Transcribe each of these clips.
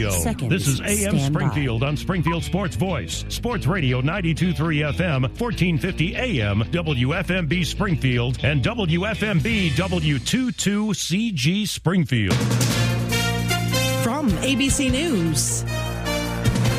Seconds. This is AM Springfield by. on Springfield Sports Voice. Sports Radio 923 FM, 1450 AM, WFMB Springfield, and WFMB W22CG Springfield. From ABC News.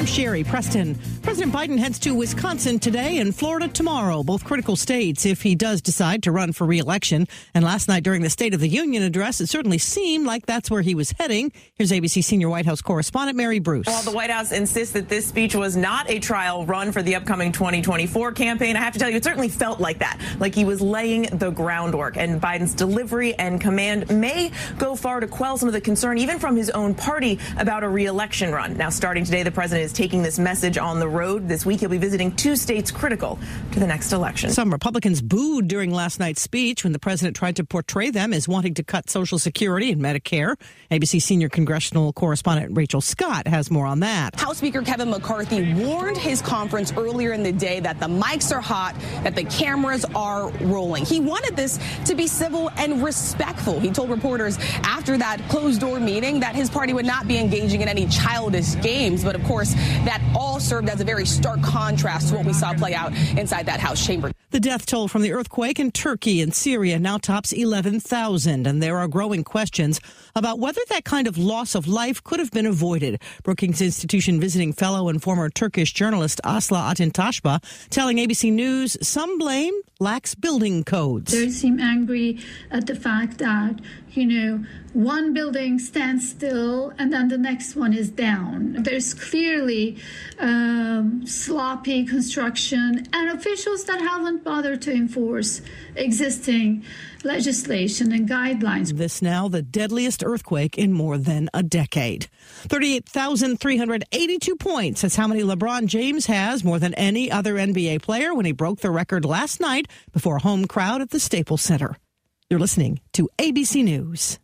Sherry Preston. President Biden heads to Wisconsin today and Florida tomorrow, both critical states if he does decide to run for reelection. And last night during the State of the Union address, it certainly seemed like that's where he was heading. Here's ABC senior White House correspondent Mary Bruce. While the White House insists that this speech was not a trial run for the upcoming 2024 campaign, I have to tell you, it certainly felt like that, like he was laying the groundwork. And Biden's delivery and command may go far to quell some of the concern, even from his own party, about a reelection run. Now, starting today, the president is taking this message on the road. This week, he'll be visiting two states critical to the next election. Some Republicans booed during last night's speech when the president tried to portray them as wanting to cut Social Security and Medicare. ABC senior congressional correspondent Rachel Scott has more on that. House Speaker Kevin McCarthy warned his conference earlier in the day that the mics are hot, that the cameras are rolling. He wanted this to be civil and respectful. He told reporters after that closed door meeting that his party would not be engaging in any childish games, but of course, that all served as a very stark contrast to what we saw play out inside that House chamber. The death toll from the earthquake in Turkey and Syria now tops 11,000, and there are growing questions about whether that kind of loss of life could have been avoided. Brookings Institution visiting fellow and former Turkish journalist Asli Aydintasbas telling ABC News some blame lacks building codes. They seem angry at the fact that, you know, one building stands still and then the next one is down. There's clearly um, sloppy construction and officials that haven't bothered to enforce existing legislation and guidelines. This now the deadliest earthquake in more than a decade. 38,382 points. That's how many LeBron James has, more than any other NBA player when he broke the record last night before a home crowd at the Staples Center. You're listening to ABC News.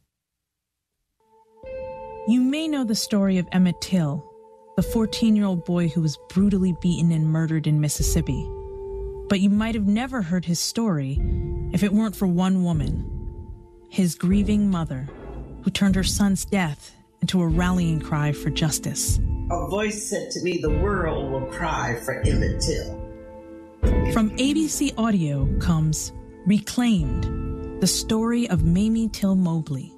You may know the story of Emmett Till, the 14 year old boy who was brutally beaten and murdered in Mississippi. But you might have never heard his story if it weren't for one woman, his grieving mother, who turned her son's death into a rallying cry for justice. A voice said to me, The world will cry for Emmett Till. From ABC Audio comes Reclaimed, the story of Mamie Till Mobley.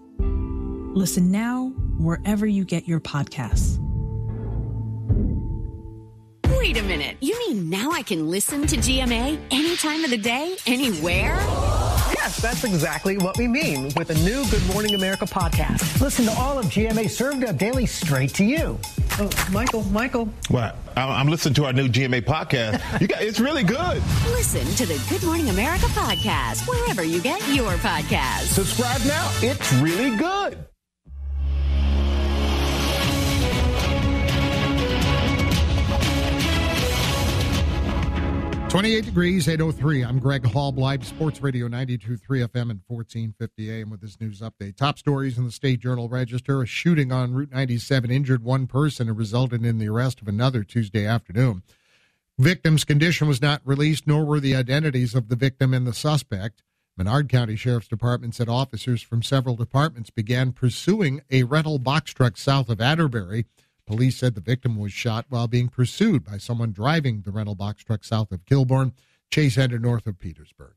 Listen now wherever you get your podcasts. Wait a minute. You mean now I can listen to GMA any time of the day, anywhere? Yes, that's exactly what we mean with the new Good Morning America podcast. Listen to all of GMA served up daily straight to you. Oh, Michael, Michael. What? I'm listening to our new GMA podcast. You got it's really good. Listen to the Good Morning America podcast wherever you get your podcast. Subscribe now. It's really good. 28 degrees, 803. I'm Greg Halb, Sports Radio 92.3 FM and 1450 AM with this news update. Top stories in the State Journal Register. A shooting on Route 97 injured one person and resulted in the arrest of another Tuesday afternoon. Victim's condition was not released, nor were the identities of the victim and the suspect. Menard County Sheriff's Department said officers from several departments began pursuing a rental box truck south of Atterberry Police said the victim was shot while being pursued by someone driving the rental box truck south of Kilbourne, Chase headed north of Petersburg.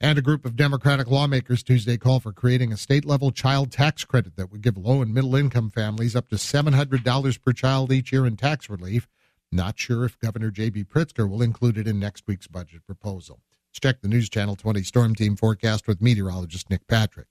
And a group of Democratic lawmakers Tuesday called for creating a state level child tax credit that would give low and middle income families up to $700 per child each year in tax relief. Not sure if Governor J.B. Pritzker will include it in next week's budget proposal. Let's check the News Channel 20 Storm Team forecast with meteorologist Nick Patrick.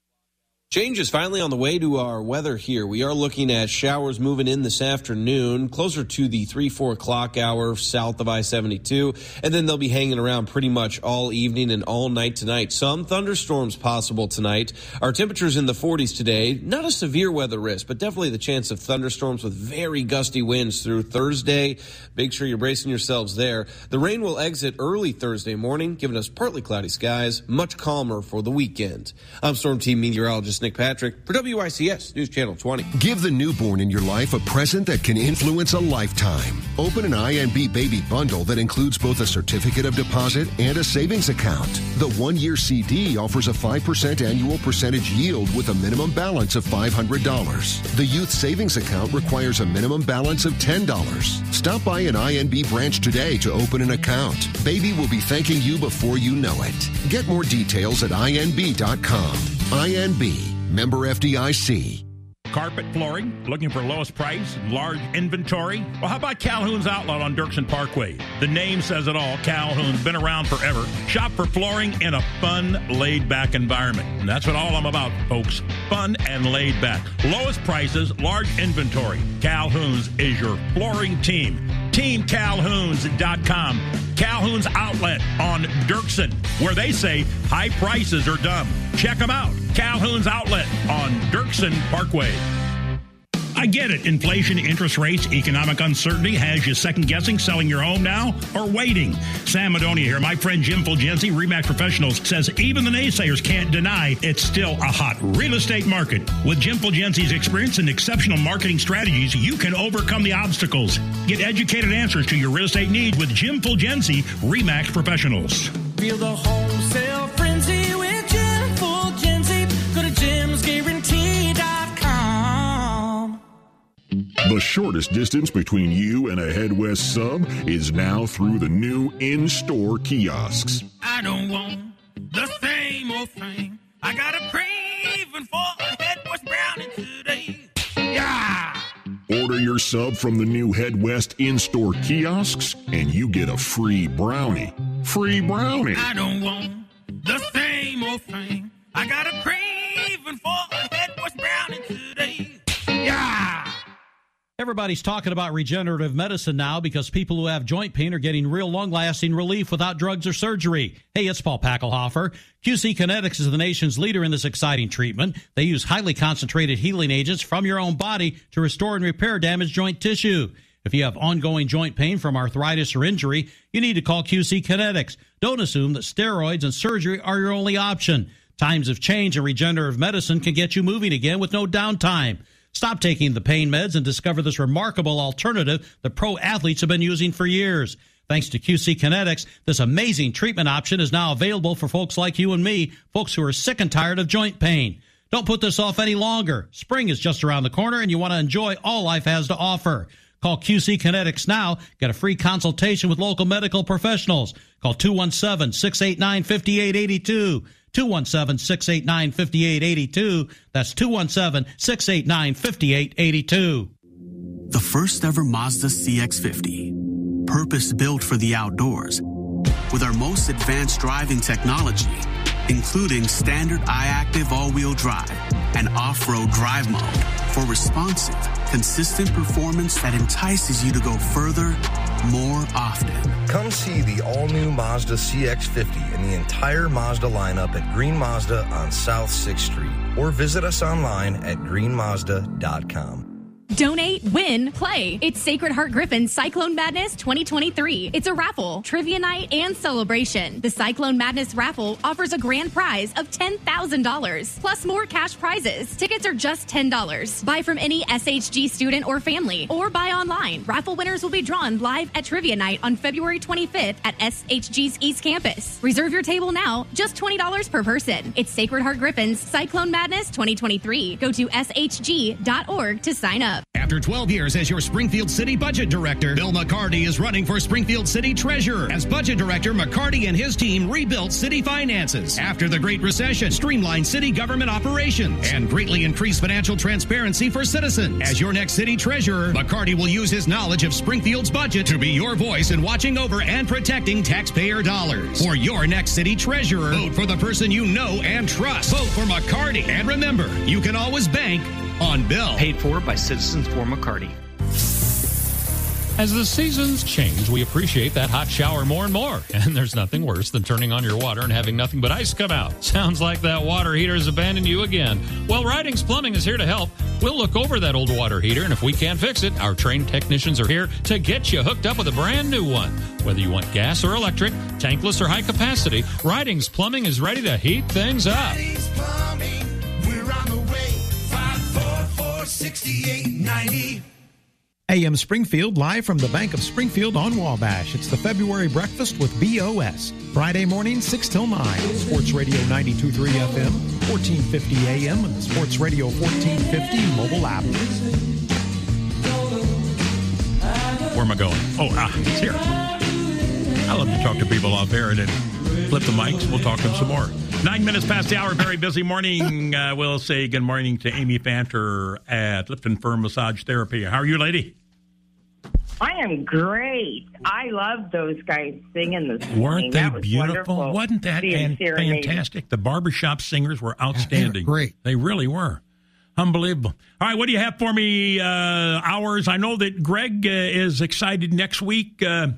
Change is finally on the way to our weather here. We are looking at showers moving in this afternoon, closer to the 3, 4 o'clock hour south of I 72. And then they'll be hanging around pretty much all evening and all night tonight. Some thunderstorms possible tonight. Our temperatures in the 40s today. Not a severe weather risk, but definitely the chance of thunderstorms with very gusty winds through Thursday. Make sure you're bracing yourselves there. The rain will exit early Thursday morning, giving us partly cloudy skies, much calmer for the weekend. I'm Storm Team Meteorologist Nick Patrick for WICS News Channel 20. Give the newborn in your life a present that can influence a lifetime. Open an INB baby bundle that includes both a certificate of deposit and a savings account. The one year CD offers a 5% annual percentage yield with a minimum balance of $500. The youth savings account requires a minimum balance of $10. Stop by an INB branch today to open an account. Baby will be thanking you before you know it. Get more details at INB.com. INB Member FDIC. Carpet flooring, looking for lowest price large inventory? Well, how about Calhoun's Outlet on Dirksen Parkway? The name says it all. Calhoun's been around forever. Shop for flooring in a fun, laid back environment. And that's what all I'm about, folks. Fun and laid back. Lowest prices, large inventory. Calhoun's is your flooring team. TeamCalhoun's.com. Calhoun's Outlet on Dirksen, where they say high prices are dumb. Check them out. Calhoun's Outlet on Dirksen Parkway. I get it. Inflation, interest rates, economic uncertainty has you second guessing selling your home now or waiting. Sam Madonia here. My friend Jim Fulgenzi, Remax Professionals, says even the naysayers can't deny it's still a hot real estate market. With Jim Fulgenzi's experience and exceptional marketing strategies, you can overcome the obstacles. Get educated answers to your real estate needs with Jim Fulgenzi, Remax Professionals. Feel the wholesale frenzy The shortest distance between you and a Head West sub is now through the new in store kiosks. I don't want the same old thing. I got a craving for a Head West brownie today. Yeah! Order your sub from the new Head West in store kiosks, and you get a free brownie. Free brownie. I don't want the same old thing. I got a craving for Everybody's talking about regenerative medicine now because people who have joint pain are getting real long lasting relief without drugs or surgery. Hey, it's Paul Packelhofer. QC Kinetix is the nation's leader in this exciting treatment. They use highly concentrated healing agents from your own body to restore and repair damaged joint tissue. If you have ongoing joint pain from arthritis or injury, you need to call QC Kinetix. Don't assume that steroids and surgery are your only option. Times have changed and regenerative medicine can get you moving again with no downtime. Stop taking the pain meds and discover this remarkable alternative that pro athletes have been using for years. Thanks to QC Kinetix, this amazing treatment option is now available for folks like you and me, folks who are sick and tired of joint pain. Don't put this off any longer. Spring is just around the corner and you want to enjoy all life has to offer. Call QC Kinetix now. Get a free consultation with local medical professionals. Call 217-689-5882. 217-689-5882. That's 217-689-5882. The first ever Mazda CX-50. Purpose built for the outdoors. With our most advanced driving technology, including standard i-ACTIV all-wheel drive and off-road drive mode for responsive, consistent performance that entices you to go further, more often. Come see the all-new Mazda CX-50 and the entire Mazda lineup at Green Mazda on South 6th Street or visit us online at greenmazda.com. Donate, win, play. It's Sacred Heart Griffin Cyclone Madness 2023. It's a raffle, trivia night, and celebration. The Cyclone Madness raffle offers a grand prize of $10,000 plus more cash prizes. Tickets are just $10. Buy from any SHG student or family or buy online. Raffle winners will be drawn live at trivia night on February 25th at SHG's East Campus. Reserve your table now, just $20 per person. It's Sacred Heart Griffin's Cyclone Madness 2023. Go to shg.org to sign up. After 12 years as your Springfield City Budget Director, Bill McCarty is running for Springfield City Treasurer. As Budget Director, McCarty and his team rebuilt city finances after the Great Recession, streamlined city government operations, and greatly increased financial transparency for citizens. As your next city treasurer, McCarty will use his knowledge of Springfield's budget to be your voice in watching over and protecting taxpayer dollars. For your next city treasurer, vote for the person you know and trust. Vote for McCarty. And remember, you can always bank on Bill. Paid for by Citizens for McCarty. As the seasons change, we appreciate that hot shower more and more. And there's nothing worse than turning on your water and having nothing but ice come out. Sounds like that water heater has abandoned you again. Well, Ridings Plumbing is here to help. We'll look over that old water heater, and if we can't fix it, our trained technicians are here to get you hooked up with a brand new one. Whether you want gas or electric, tankless or high capacity, Ridings Plumbing is ready to heat things up. AM Springfield live from the Bank of Springfield on Wabash. It's the February breakfast with BOS. Friday morning, 6 till 9. Sports Radio 92.3 FM, 1450 AM, and the Sports Radio 1450 mobile app. Where am I going? Oh, ah, it's here. I love to talk to people off air and then flip the mics. We'll talk to them some more. Nine minutes past the hour. Very busy morning. Uh, we'll say good morning to Amy Fanter at Lipton Firm Massage Therapy. How are you, lady? I am great. I love those guys singing this Weren't morning. they That was beautiful? wonderful. Wasn't that Being fan- serenaded. fantastic? The barbershop singers were outstanding. great. They really were. Unbelievable. All right, what do you have for me? Uh, hours. I know that Greg uh, is excited next week. Uh,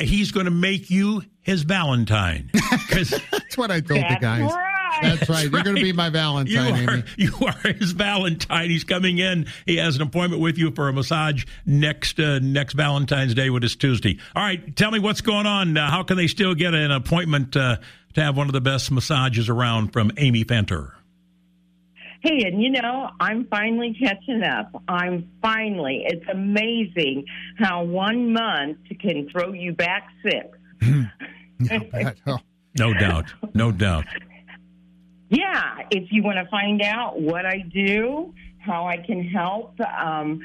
he's going to make you his Valentine. That's what I told the guys. right. That's right. You're going to be my Valentine, you are, Amy. you are his Valentine. He's coming in. He has an appointment with you for a massage next uh, next Valentine's Day, which is Tuesday. All right, tell me what's going on. Uh, how can they still get an appointment uh, to have one of the best massages around from Amy Fenter? Hey, and you know, I'm finally catching up. I'm finally. It's amazing how one month can throw you back six. No doubt, no doubt. Yeah, if you want to find out what I do, how I can help um,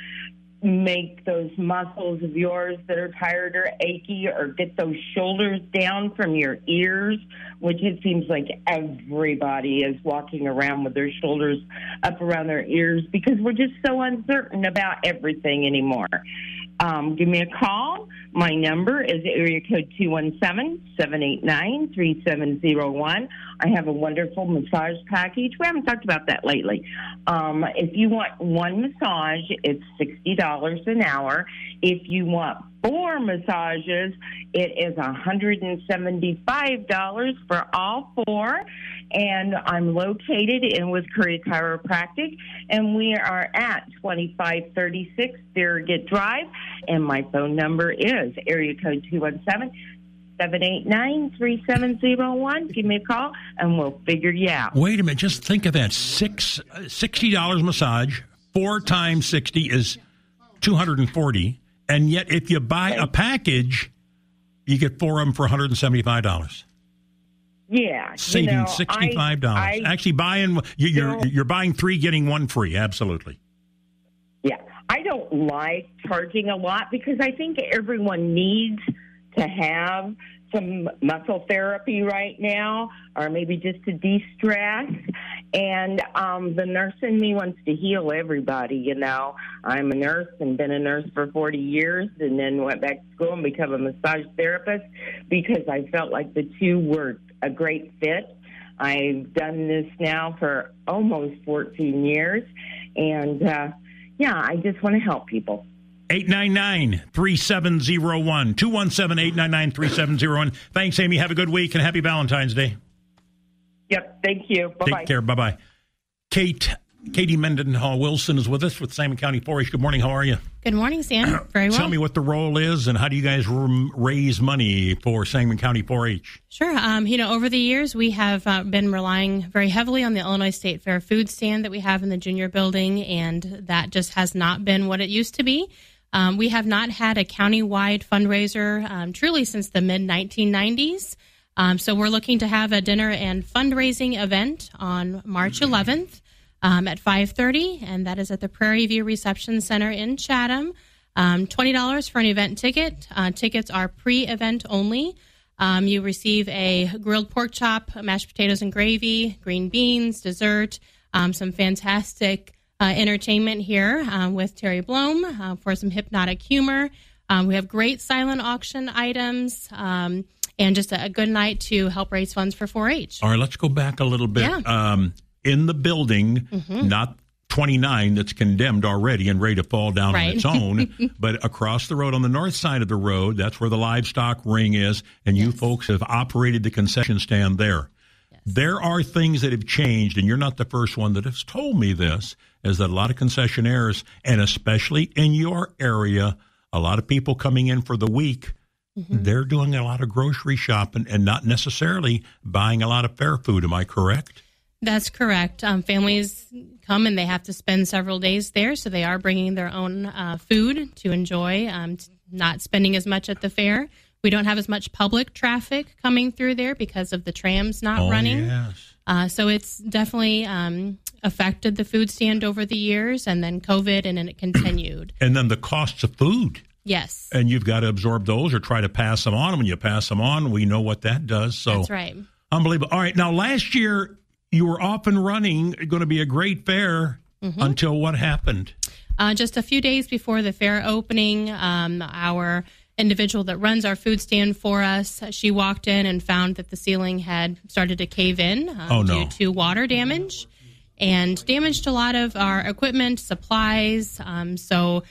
make those muscles of yours that are tired or achy, or get those shoulders down from your ears, which it seems like everybody is walking around with their shoulders up around their ears because we're just so uncertain about everything anymore. Um, give me a call. My number is area code 217-789-3701. I have a wonderful massage package. We haven't talked about that lately. Um, if you want one massage, it's $60 an hour. If you want four massages, it is $175 for all four. And I'm located in with Curry Chiropractic, and we are at 2536 Farragut Drive. And my phone number is area code 217 789 3701. Give me a call, and we'll figure you out. Wait a minute. Just think of that. Six uh, sixty dollars massage. Four times sixty is two hundred and forty. And yet, if you buy a package, you get four of them for one hundred and seventy five dollars. Yeah, you Saving know, sixty five dollars. Actually, buying you- you're you're buying three, getting one free. Absolutely. Yeah, I don't like charging a lot because I think everyone needs to have some muscle therapy right now, or maybe just to de-stress. And um, the nurse in me wants to heal everybody. You know, I'm a nurse and been a nurse for 40 years, and then went back to school and become a massage therapist because I felt like the two were a great fit. I've done this now for almost 14 years, and uh, yeah, I just want to help people. 899 3701. 217 899 3701. Thanks, Amy. Have a good week and happy Valentine's Day. Yep, thank you. Bye bye. Take care. Bye bye. Kate, Katie Mendenhall Wilson is with us with Sangamon County 4 H. Good morning. How are you? Good morning, Sam. Very well. Tell me what the role is and how do you guys r- raise money for Sangamon County 4 H? Sure. Um, you know, over the years, we have uh, been relying very heavily on the Illinois State Fair food stand that we have in the junior building, and that just has not been what it used to be. Um, we have not had a countywide fundraiser um, truly since the mid 1990s. Um, so we're looking to have a dinner and fundraising event on March 11th. um, at 5:30, and that is at the Prairie View Reception Center in Chatham. Um, Twenty dollars for an event ticket. Uh, tickets are pre-event only. Um, you receive a grilled pork chop, mashed potatoes and gravy, green beans, dessert, some fantastic uh, entertainment here uh, with Terry Blome uh, for some hypnotic humor. Um, we have great silent auction items um, and just a, a, good night to help raise funds for 4 H. All right, let's go back a little bit. Yeah. Um, in the building, mm-hmm. not 29 that's condemned already and ready to fall down right. on its own. but across the road on the north side of the road, that's where the livestock ring is. And you folks have operated the concession stand there. Yes. There are things that have changed, and you're not the first one that has told me this, is that a lot of concessionaires, and especially in your area, a lot of people coming in for the week, mm-hmm. they're doing a lot of grocery shopping and not necessarily buying a lot of fair food. Am I correct? That's correct. Um, families come and they have to spend several days there, so they are bringing their own uh, food to enjoy, um, not spending as much at the fair. We don't have as much public traffic coming through there because of the trams not oh, running. Yes. Uh, so it's definitely um, affected the food stand over the years, and then COVID, and then it continued. and then the costs of food. Yes. And you've got to absorb those or try to pass them on. When you pass them on, we know what that does. So that's right. Unbelievable. All right. Now, last year, you were off and running, going to be a great fair mm-hmm. until what happened? Uh, just a few days before the fair opening, um, our individual that runs our food stand for us, she walked in and found that the ceiling had started to cave in um, oh, no. due to water damage and damaged a lot of our equipment, supplies. Um, so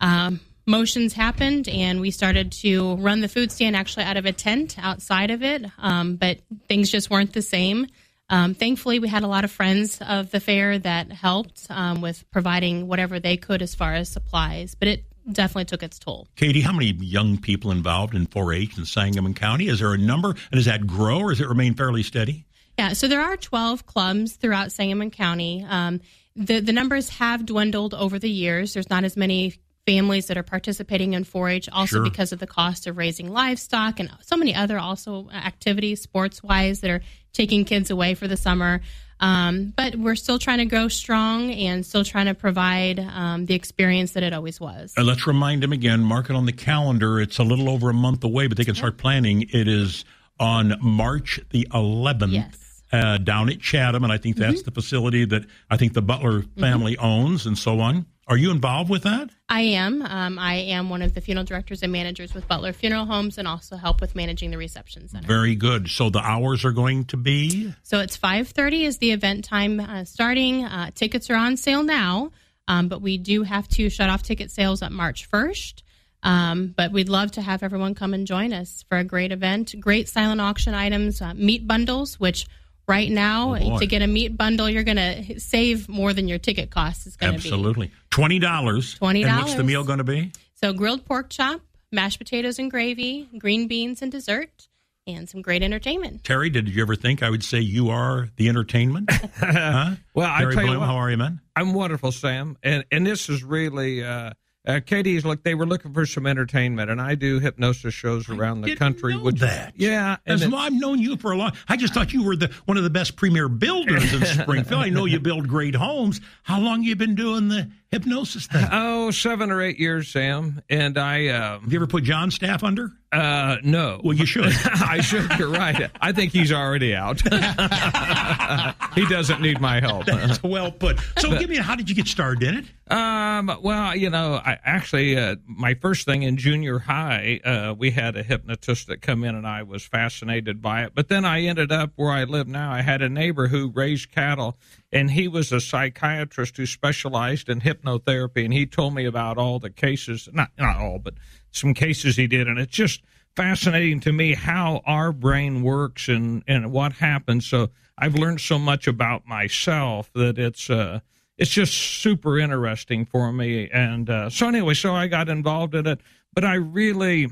um, motions happened, and we started to run the food stand actually out of a tent outside of it, um, but things just weren't the same. Um, thankfully, we had a lot of friends of the fair that helped um, with providing whatever they could as far as supplies, but it definitely took its toll. Katie, how many young people involved in 4-H in Sangamon County? Is there a number, and does that grow, or does it remain fairly steady? Yeah, so there are 12 clubs throughout Sangamon County. Um, the the numbers have dwindled over the years. There's not as many families that are participating in 4-H, also sure. because of the cost of raising livestock and so many other also activities, sports wise, that are taking kids away for the summer. Um, but we're still trying to grow strong and still trying to provide um, the experience that it always was. Uh, let's remind them again. Mark it on the calendar. It's a little over a month away, but they can start planning. It is on March the 11th. Yes. Uh, down at Chatham, and I think that's mm-hmm. the facility that I think the Butler mm-hmm. family mm-hmm. owns, and so on. Are you involved with that? I am. Um, I am one of the funeral directors and managers with Butler Funeral Homes, and also help with managing the reception center. Very good. So the hours are going to be. So it's five thirty is the event time uh, starting. Uh, tickets are on sale now, um, but we do have to shut off ticket sales at March first. Um, but we'd love to have everyone come and join us for a great event. Great silent auction items, uh, meat bundles, which Right now, oh to get a meat bundle, you're going to save more than your ticket cost is going to be. Absolutely. $20. $20. And what's the meal going to be? So, grilled pork chop, mashed potatoes and gravy, green beans and dessert, and some great entertainment. Terry, did you ever think I would say you are the entertainment? huh? well, Terry I tell Bloom, you what, how are you, man? I'm wonderful, Sam. And, and this is really. Uh, uh, Katie's look. They were looking for some entertainment, and I do hypnosis shows around the country. Which that, yeah, and it, I've known you for a long. I just thought you were the one of the best premier builders in Springfield. I know you build great homes. How long you been doing the hypnosis thing? Oh, seven or eight years, Sam. And I. Um, Have you ever put John Staff under? Uh, no. Well, you should. I should. You're right. I think he's already out. he doesn't need my help. That's well put. So, give me how did you get started in it? Um. Well, you know, I actually uh, my first thing in junior high, uh, we had a hypnotist that come in, and I was fascinated by it. But then I ended up where I live now. I had a neighbor who raised cattle, and he was a psychiatrist who specialized in hypnotherapy, and he told me about all the cases. Not not all, but some cases he did, and it's just fascinating to me how our brain works and and what happens. So I've learned so much about myself that it's uh it's just super interesting for me. And uh, so anyway, so I got involved in it, but I really.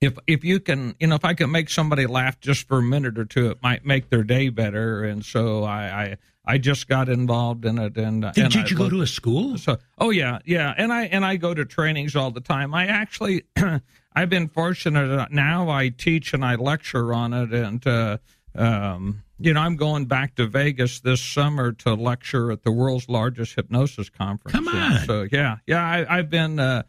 If if you can, you know, if I can make somebody laugh just for a minute or two, it might make their day better. And so I, I I just got involved in it, and did, and did I you go to a school? So, oh yeah, yeah, and I and I go to trainings all the time. I actually, I've been fortunate. Now I teach and I lecture on it, and uh, um, you know, I'm going back to Vegas this summer to lecture at the world's largest hypnosis conference. Come on. So yeah, yeah, I, I've been. Uh,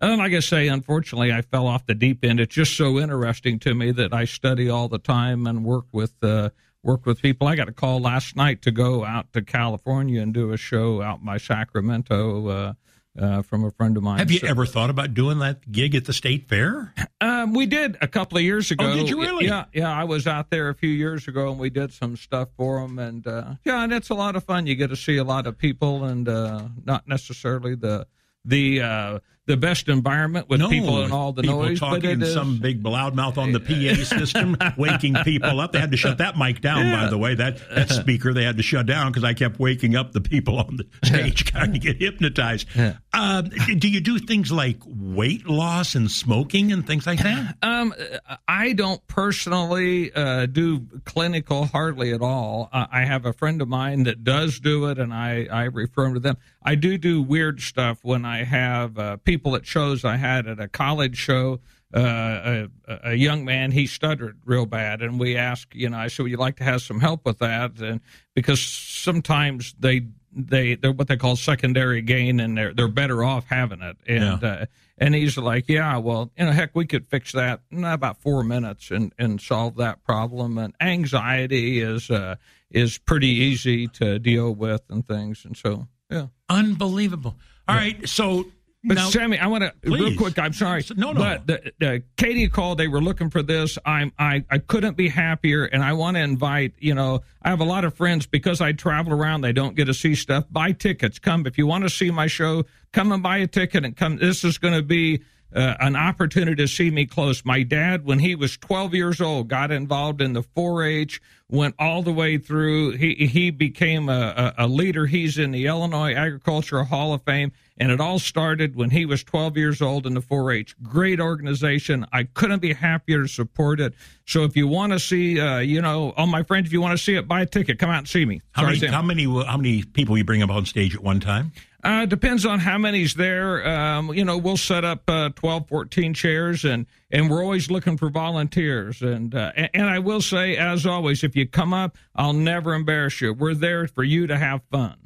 and like I say, unfortunately, I fell off the deep end. It's just so interesting to me that I study all the time and work with uh, work with people. I got a call last night to go out to California and do a show out by Sacramento. Uh, uh, from a friend of mine. Have you So- ever thought about doing that gig at the state fair? Um, we did a couple of years ago. Oh, did you really? Yeah, yeah. I was out there a few years ago, and we did some stuff for them. And uh, yeah, and it's a lot of fun. You get to see a lot of people, and uh, not necessarily the the uh, the best environment with no, people and all the people noise. talking but in some big loudmouth on the PA system, waking people up. They had to shut that mic down, by the way. That that speaker they had to shut down because I kept waking up the people on the stage, trying to get hypnotized. Uh, do you do things like weight loss and smoking and things like that? Um, I don't personally uh, do clinical hardly at all. Uh, I have a friend of mine that does do it, and I, I refer him to them. I do do weird stuff when I have uh, people at shows. I had at a college show. Uh, a, a young man, he stuttered real bad, and we asked, you know, I said, "Would you like to have some help with that?" And because sometimes they they they're what they call secondary gain, and they're they're better off having it. And Yeah. uh, and he's like, yeah, well, you know, heck, we could fix that in about four minutes and, and solve that problem. And anxiety is uh, is pretty easy to deal with and things. And so, yeah. Unbelievable. All right, so But now- Sammy, I want to real quick. I'm sorry. No, no. But the, the, Katie called. They were looking for this. I'm I I couldn't be happier, and I want to invite. You know, I have a lot of friends because I travel around. They don't get to see stuff. Buy tickets. Come if you want to see my show. Come and buy a ticket and come. This is going to be. Uh, an opportunity to see me close. My dad, when he was 12 years old, got involved in the 4-H, went all the way through. He he became a, a, a leader. He's in the Illinois Agricultural Hall of Fame, and it all started when he was 12 years old in the 4-H. Great organization. I couldn't be happier to support it. So if you want to see, uh, you know, all my friends, if you want to see it, buy a ticket. Come out and see me. How Sorry, many, Sam. how many how many people you bring up on stage at one time? Uh, depends on how many's there. Um, you know, we'll set up uh, 12, 14 chairs, and and we're always looking for volunteers. And, uh, and and I will say, as always, if you come up, I'll never embarrass you. We're there for you to have fun.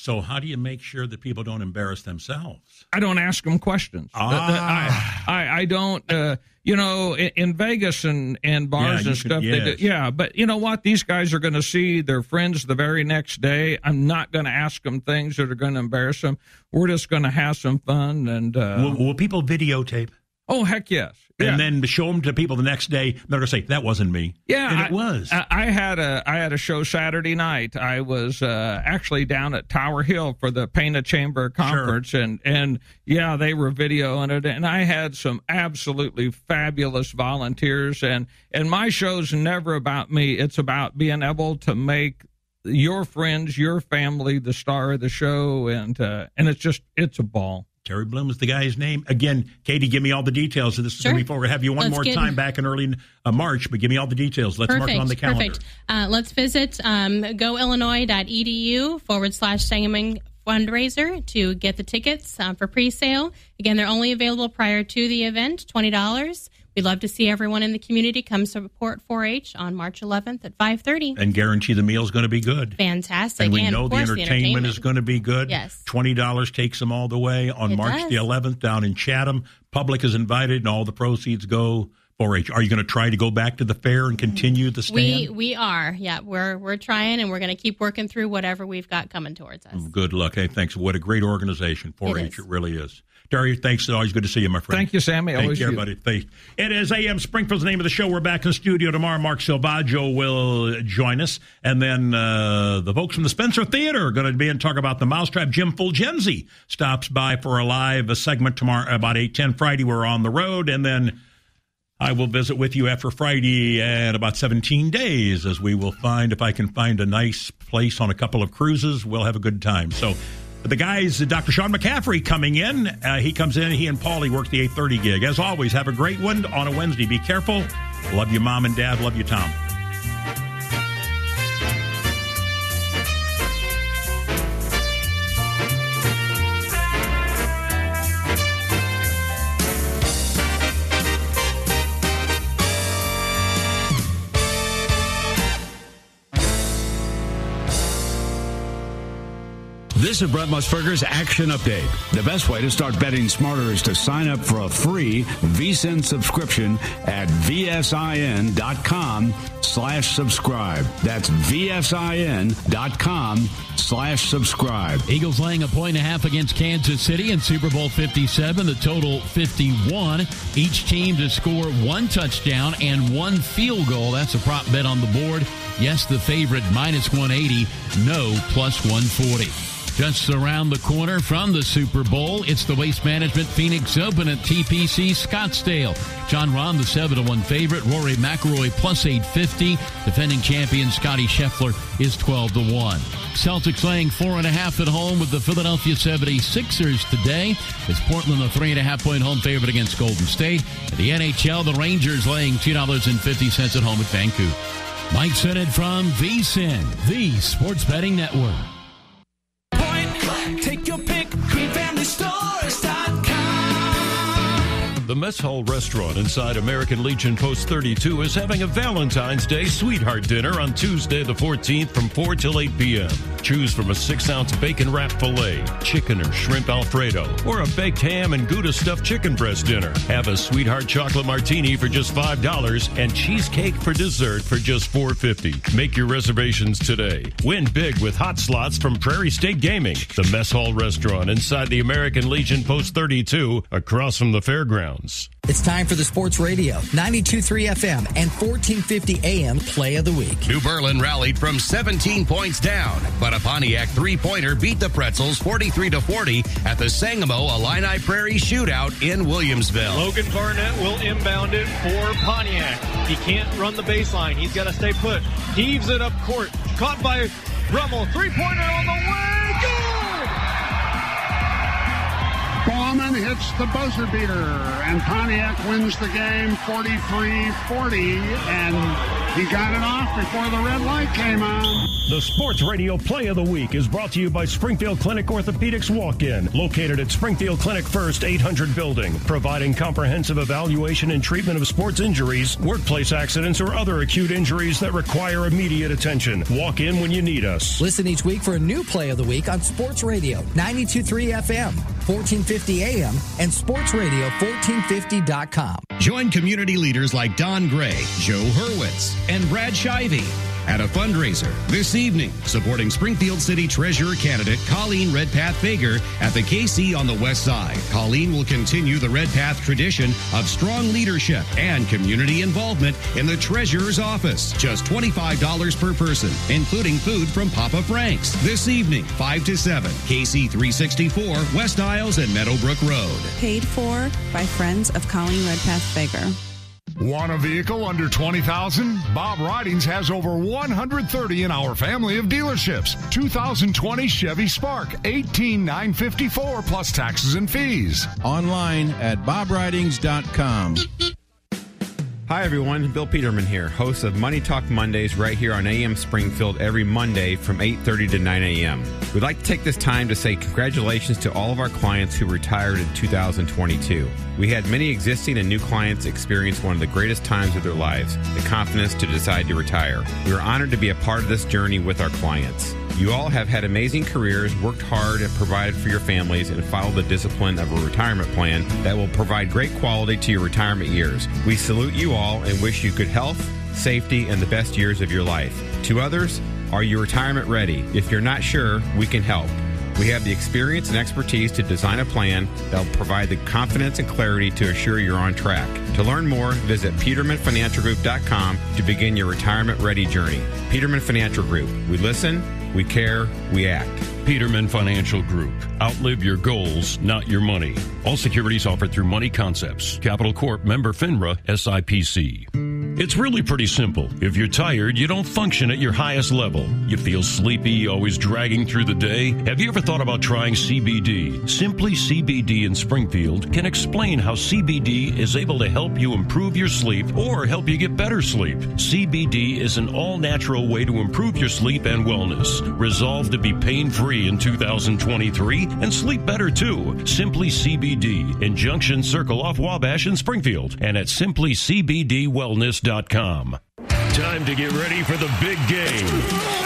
So how do you make sure that people don't embarrass themselves? I don't ask them questions. Ah. I, I, I don't. Uh, you know, in, in Vegas and and bars Yeah, you and could- stuff. They do, yes. yeah, but you know what? These guys are going to see their friends the very next day. I'm not going to ask them things that are going to embarrass them. We're just going to have some fun and. Uh, will, will people videotape? Oh heck yes! Yeah. And then show them to people the next day. They're going to say that wasn't me. Yeah, and I- it was. I, I had a I had a show Saturday night. I was uh, actually down at Tower Hill for the Painted Chamber conference, and and yeah, they were videoing it, and I had some absolutely fabulous volunteers, and and my show's never about me. It's about being able to make your friends, your family, the star of the show, and uh, and it's just it's a ball. Terry Bloom is the guy's name. Again, Katie, give me all the details of this. Sure. Before we have you one Let's more get- time back in early uh, March, but give me all the details. Let's mark it on the calendar. Perfect. Uh, let's visit um, goillinois.edu forward slash Sangamon fundraiser to get the tickets uh, for pre-sale. Again, they're only available prior to the event, $20. We'd love to see everyone in the community come support 4-H on March 11th at 5.30. And guarantee the meal's going to be good. Fantastic. And we of know the course, entertainment, is going to be good. Yes. Twenty dollars takes them all the way on It March does. the eleventh down in Chatham. Public is invited, and all the proceeds go 4-H. Are you going to try to go back to the fair and continue the stand? We we are. Yeah, we're we're trying and we're going to keep working through whatever we've got coming towards us. Good luck. Hey, thanks. What a great organization. 4-H. It, really is. Terry, thanks. It's always good to see you, my friend. Thank you, Sammy. Take Always care, you. buddy. It is AM Springfield's name of the show. We're back in the studio tomorrow. Mark Silvaggio will join us. And then uh, the folks from the Spencer Theater are going to be in and talk about the Mousetrap. Jim Fulgenzi stops by for a live segment tomorrow about 8.10 Friday. We're on the road. And then I will visit with you after Friday in about 17 days as we will find if I can find a nice place on a couple of cruises. We'll have a good time. So the guys, Dr. Sean McCaffrey coming in. Uh, he comes in. He and Paulie work the 8:30 gig. As always, have a great one on a Wednesday. Be careful. Love you, mom and dad. Love you, Tom. This is Brent Musburger's Action Update. The best way to start betting smarter is to sign up for a free VSIN subscription at vsin.com slash subscribe. That's vsin.com slash subscribe. Eagles laying a point and a half against Kansas City in Super Bowl 57, the total 51. Each team to score one touchdown and one field goal. That's a prop bet on the board. Yes, the favorite minus 180. No, plus 140. Just around the corner from the Super Bowl, it's the Waste Management Phoenix Open at TPC Scottsdale. Jon Rahm, the 7 to 1 favorite. Rory McIlroy plus 850. Defending champion Scottie Scheffler is 12 to 1. Celtics laying 4.5 at home with the Philadelphia 76ers today. It's Portland, a 3.5 point home favorite against Golden State. At the NHL, the Rangers laying $2.50 at home at Vancouver. Mike Sennett from VSIN, the Sports Betting Network. Mess Hall Restaurant inside American Legion Post 32 is having a Valentine's Day sweetheart dinner on Tuesday the 14th from 4 till 8 p.m. Choose from a 6-ounce bacon wrapped filet, chicken or shrimp alfredo, or a baked ham and Gouda stuffed chicken breast dinner. Have a sweetheart chocolate martini for just $5 and cheesecake for dessert for just $4.50. Make your reservations today. Win big with hot slots from Prairie State Gaming. The Mess Hall Restaurant inside the American Legion Post 32 across from the fairgrounds. It's time for the Sports Radio, 92.3 FM and 1450 AM Play of the Week. New Berlin rallied from 17 points down, but a Pontiac three-pointer beat the Pretzels 43 to 40 at the Sangamo Illini Prairie Shootout in Williamsville. Logan Barnett will inbound it for Pontiac. He can't run the baseline. He's got to stay put. Heaves it up court. Caught by Brummel. Three-pointer on the way. Good! Bauman hits the buzzer beater, and Pontiac wins the game 43-40, and he got it off before the red light came on. The Sports Radio Play of the Week is brought to you by Springfield Clinic Orthopedics Walk-In, located at Springfield Clinic First 800 Building, providing comprehensive evaluation and treatment of sports injuries, workplace accidents, or other acute injuries that require immediate attention. Walk in when you need us. Listen each week for a new Play of the Week on Sports Radio, 92.3 FM, 1450 AM, and sportsradio1450.com. Join community leaders like Don Gray, Joe Hurwitz, and Brad Shivey at a fundraiser this evening supporting Springfield City Treasurer candidate Colleen Redpath Fager at the KC on the West Side. Colleen will continue the Redpath tradition of strong leadership and community involvement in the Treasurer's office. Just $25 per person, including food from Papa Frank's. This evening, 5 to 7, KC 364, West Iles and Meadowbrook Road. Paid for by friends of Colleen Redpath Fager. Want a vehicle under 20,000? Bob Ridings has over 130 in our family of dealerships. 2020 Chevy Spark, 18,954 plus taxes and fees. Online at bobridings.com. Hi everyone, Bill Peterman here, host of Money Talk Mondays right here on AM Springfield every Monday from 8:30 to 9 a.m. We'd like to take this time to say congratulations to all of our clients who retired in 2022. We had many existing and new clients experience one of the greatest times of their lives, the confidence to decide to retire. We are honored to be a part of this journey with our clients. You all have had amazing careers, worked hard, and provided for your families, and followed the discipline of a retirement plan that will provide great quality to your retirement years. We salute you all and wish you good health, safety, and the best years of your life. To others, are you retirement ready? If you're not sure, we can help. We have the experience and expertise to design a plan that will provide the confidence and clarity to assure you're on track. To learn more, visit petermanfinancialgroup.com to begin your retirement ready journey. Peterman Financial Group. We listen, we care, we act. Peterman Financial Group. Outlive your goals, not your money. All securities offered through Money Concepts. Capital Corp member FINRA SIPC. It's really pretty simple. If you're tired, you don't function at your highest level. You feel sleepy, always dragging through the day. Have you ever thought about trying CBD? Simply CBD in Springfield can explain how CBD is able to help you improve your sleep or help you get better sleep. CBD is an all natural way to improve your sleep and wellness. Resolve to be pain free in 2023 and sleep better too. Simply CBD in Junction Circle off Wabash in Springfield and at Time to get ready for the big game.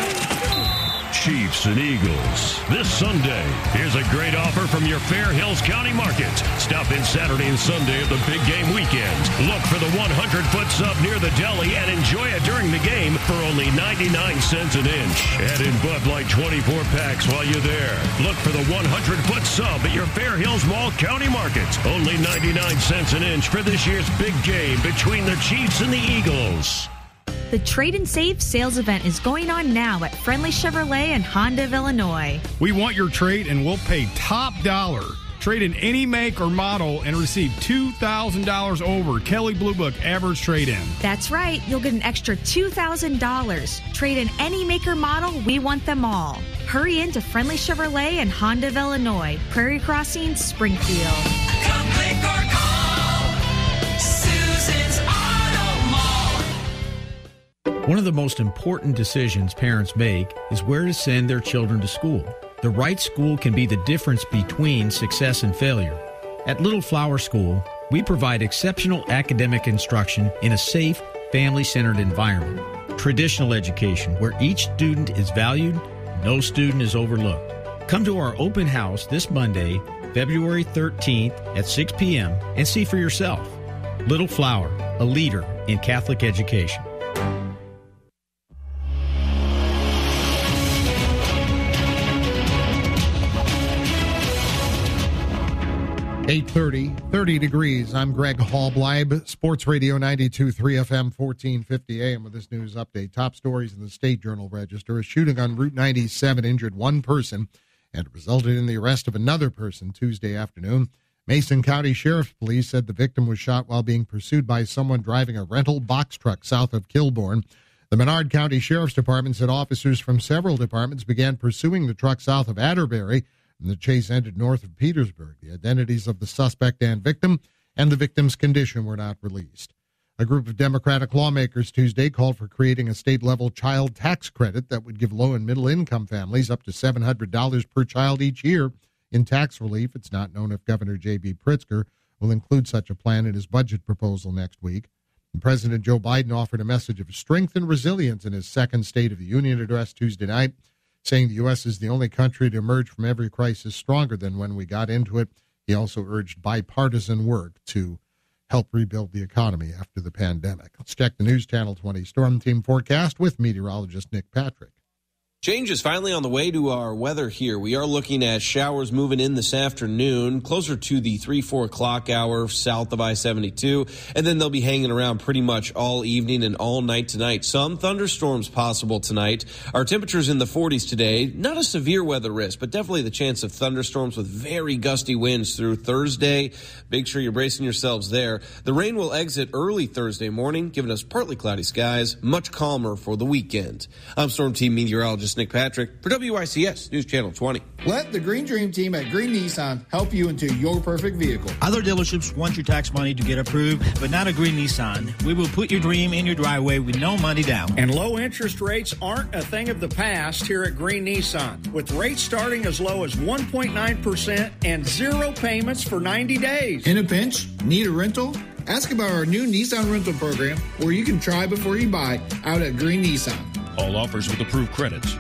Chiefs and Eagles. This Sunday, here's a great offer from your Fair Hills County Market. Stop in Saturday and Sunday of the big game weekend. Look for the 100 foot sub near the deli and enjoy it during the game for only 99 cents an inch. Add in Bud Light 24 packs while you're there. Look for the 100 foot sub at your Fair Hills Mall County Market. Only 99 cents an inch for this year's big game between the Chiefs and the Eagles. The Trade and Save sales event is going on now at Friendly Chevrolet and Honda of Illinois. We want your trade and we'll pay top dollar. Trade in any make or model and receive $2,000 over Kelley Blue Book average trade in. That's right. You'll get an extra $2,000. Trade in any maker model. We want them all. Hurry in to Friendly Chevrolet and Honda of Illinois, Prairie Crossing, Springfield. One of the most important decisions parents make is where to send their children to school. The right school can be the difference between success and failure. At Little Flower School, we provide exceptional academic instruction in a safe, family centered environment. Traditional education, where each student is valued, no student is overlooked. Come to our open house this Monday, February 13th at 6 p.m., and see for yourself. Little Flower, a leader in Catholic education. 830, 30 degrees. I'm Greg Hallbleib, Sports Radio 92.3 FM, 1450 AM with this news update. Top stories in the State Journal Register. A shooting on Route 97 injured one person and resulted in the arrest of another person Tuesday afternoon. Mason County Sheriff's Police said the victim was shot while being pursued by someone driving a rental box truck south of Kilbourne. The Menard County Sheriff's Department said officers from several departments began pursuing the truck south of Atterberry and the chase ended north of Petersburg. The identities of the suspect and victim and the victim's condition were not released. A group of Democratic lawmakers Tuesday called for creating a state level child tax credit that would give low and middle income families up to $700 per child each year in tax relief. It's not known if Governor J.B. Pritzker will include such a plan in his budget proposal next week. President Joe Biden offered a message of strength and resilience in his second State of the Union address Tuesday night saying the U.S. is the only country to emerge from every crisis stronger than when we got into it. He also urged bipartisan work to help rebuild the economy after the pandemic. Let's check the News Channel 20 Storm Team forecast with meteorologist Nick Patrick. Change is finally on the way to our weather here. We are looking at showers moving in this afternoon, closer to the 3, 4 o'clock hour south of I 72. And then they'll be hanging around pretty much all evening and all night tonight. Some thunderstorms possible tonight. Our temperatures in the 40s today. Not a severe weather risk, but definitely the chance of thunderstorms with very gusty winds through Thursday. Make sure you're bracing yourselves there. The rain will exit early Thursday morning, giving us partly cloudy skies, much calmer for the weekend. I'm Storm Team meteorologist Nick Patrick for WICS News Channel 20. Let the Green Dream team at Green Nissan help you into your perfect vehicle. Other dealerships want your tax money to get approved, but not a Green Nissan. We will put your dream in your driveway with no money down. And low interest rates aren't a thing of the past here at Green Nissan. With rates starting as low as 1.9% and zero payments for 90 days. In a pinch? Need a rental? Ask about our new Nissan rental program where you can try before you buy out at Green Nissan. All offers with approved credits.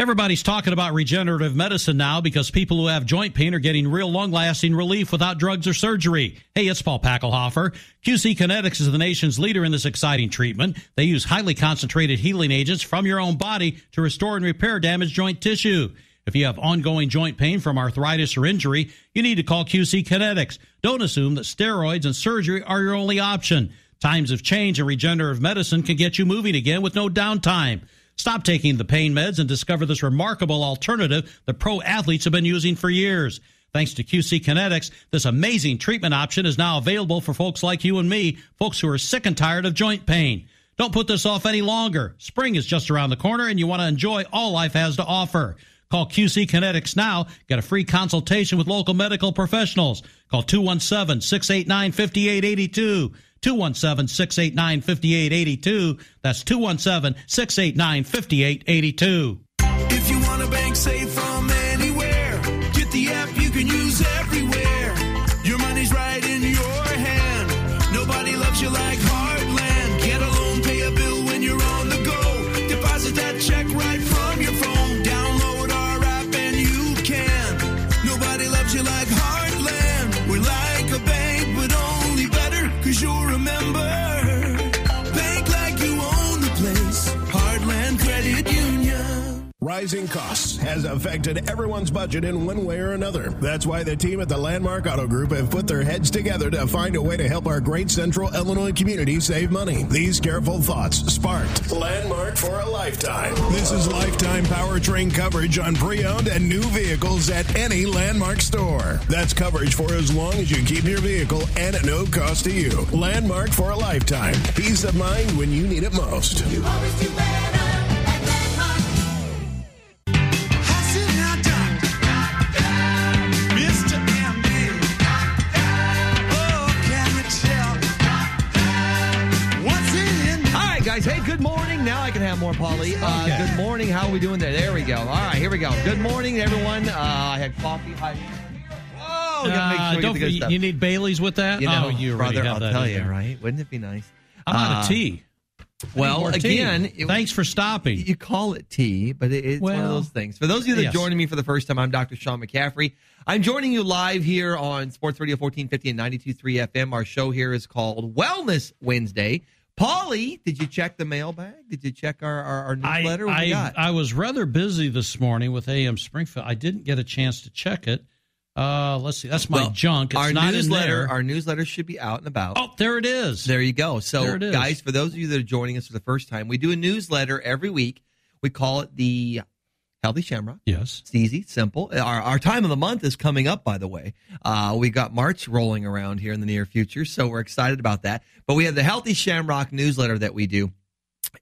Everybody's talking about regenerative medicine now because people who have joint pain are getting real long lasting relief without drugs or surgery. Hey, it's Paul Packelhofer. QC Kinetix is the nation's leader in this exciting treatment. They use highly concentrated healing agents from your own body to restore and repair damaged joint tissue. If you have ongoing joint pain from arthritis or injury, you need to call QC Kinetix. Don't assume that steroids and surgery are your only option. Times of change and regenerative medicine can get you moving again with no downtime. Stop taking the pain meds and discover this remarkable alternative that pro athletes have been using for years. Thanks to QC Kinetix, this amazing treatment option is now available for folks like you and me, folks who are sick and tired of joint pain. Don't put this off any longer. Spring is just around the corner and you want to enjoy all life has to offer. Call QC Kinetix now. Get a free consultation with local medical professionals. Call 217-689-5882. 217-689-5882. That's 217-689-5882. If you want to bank rising costs has affected everyone's budget in one way or another. That's why the team at the Landmark Auto Group have put their heads together to find a way to help our great central Illinois community save money. These careful thoughts sparked Landmark for a lifetime. This is lifetime powertrain coverage on pre owned and new vehicles at any Landmark store. That's coverage for as long as you keep your vehicle and at no cost to you. Landmark for a lifetime. Peace of mind when you need it most. All Now I can have more, Polly. Uh, Okay. Good morning. How are we doing there? There we go. All right, here we go. Good morning, everyone. Uh, I had coffee. Hi. Whoa, we Uh, sure don't you, you need Bailey's with that? You know, oh, you brother, I'll that tell you, there. right? Wouldn't it be nice? I'm out Uh, of tea. Well, more tea. again, it- thanks for stopping. You call it tea, but it, it's one of those things. For those of you that yes. are joining me for the first time, I'm Dr. Sean McCaffrey. I'm joining you live here on Sports Radio 1450 and 92.3 FM. Our show here is called Wellness Wednesday. Paulie, did you check the mailbag? Did you check our, our, our newsletter? what do we I, got? I was rather busy this morning with AM Springfield. I didn't get a chance to check it. Uh, let's see. That's my Well, junk. It's our newsletter. Our newsletter should be out and about. Oh, there it is. There you go. So, There it is. guys, for those of you that are joining us for the first time, we do a newsletter every week. We call it the Healthy Shamrock. Yes. It's easy, simple. Our, our time of the month is coming up, by the way. Uh, we got March rolling around here in the near future, so we're excited about that. But we have the Healthy Shamrock newsletter that we do.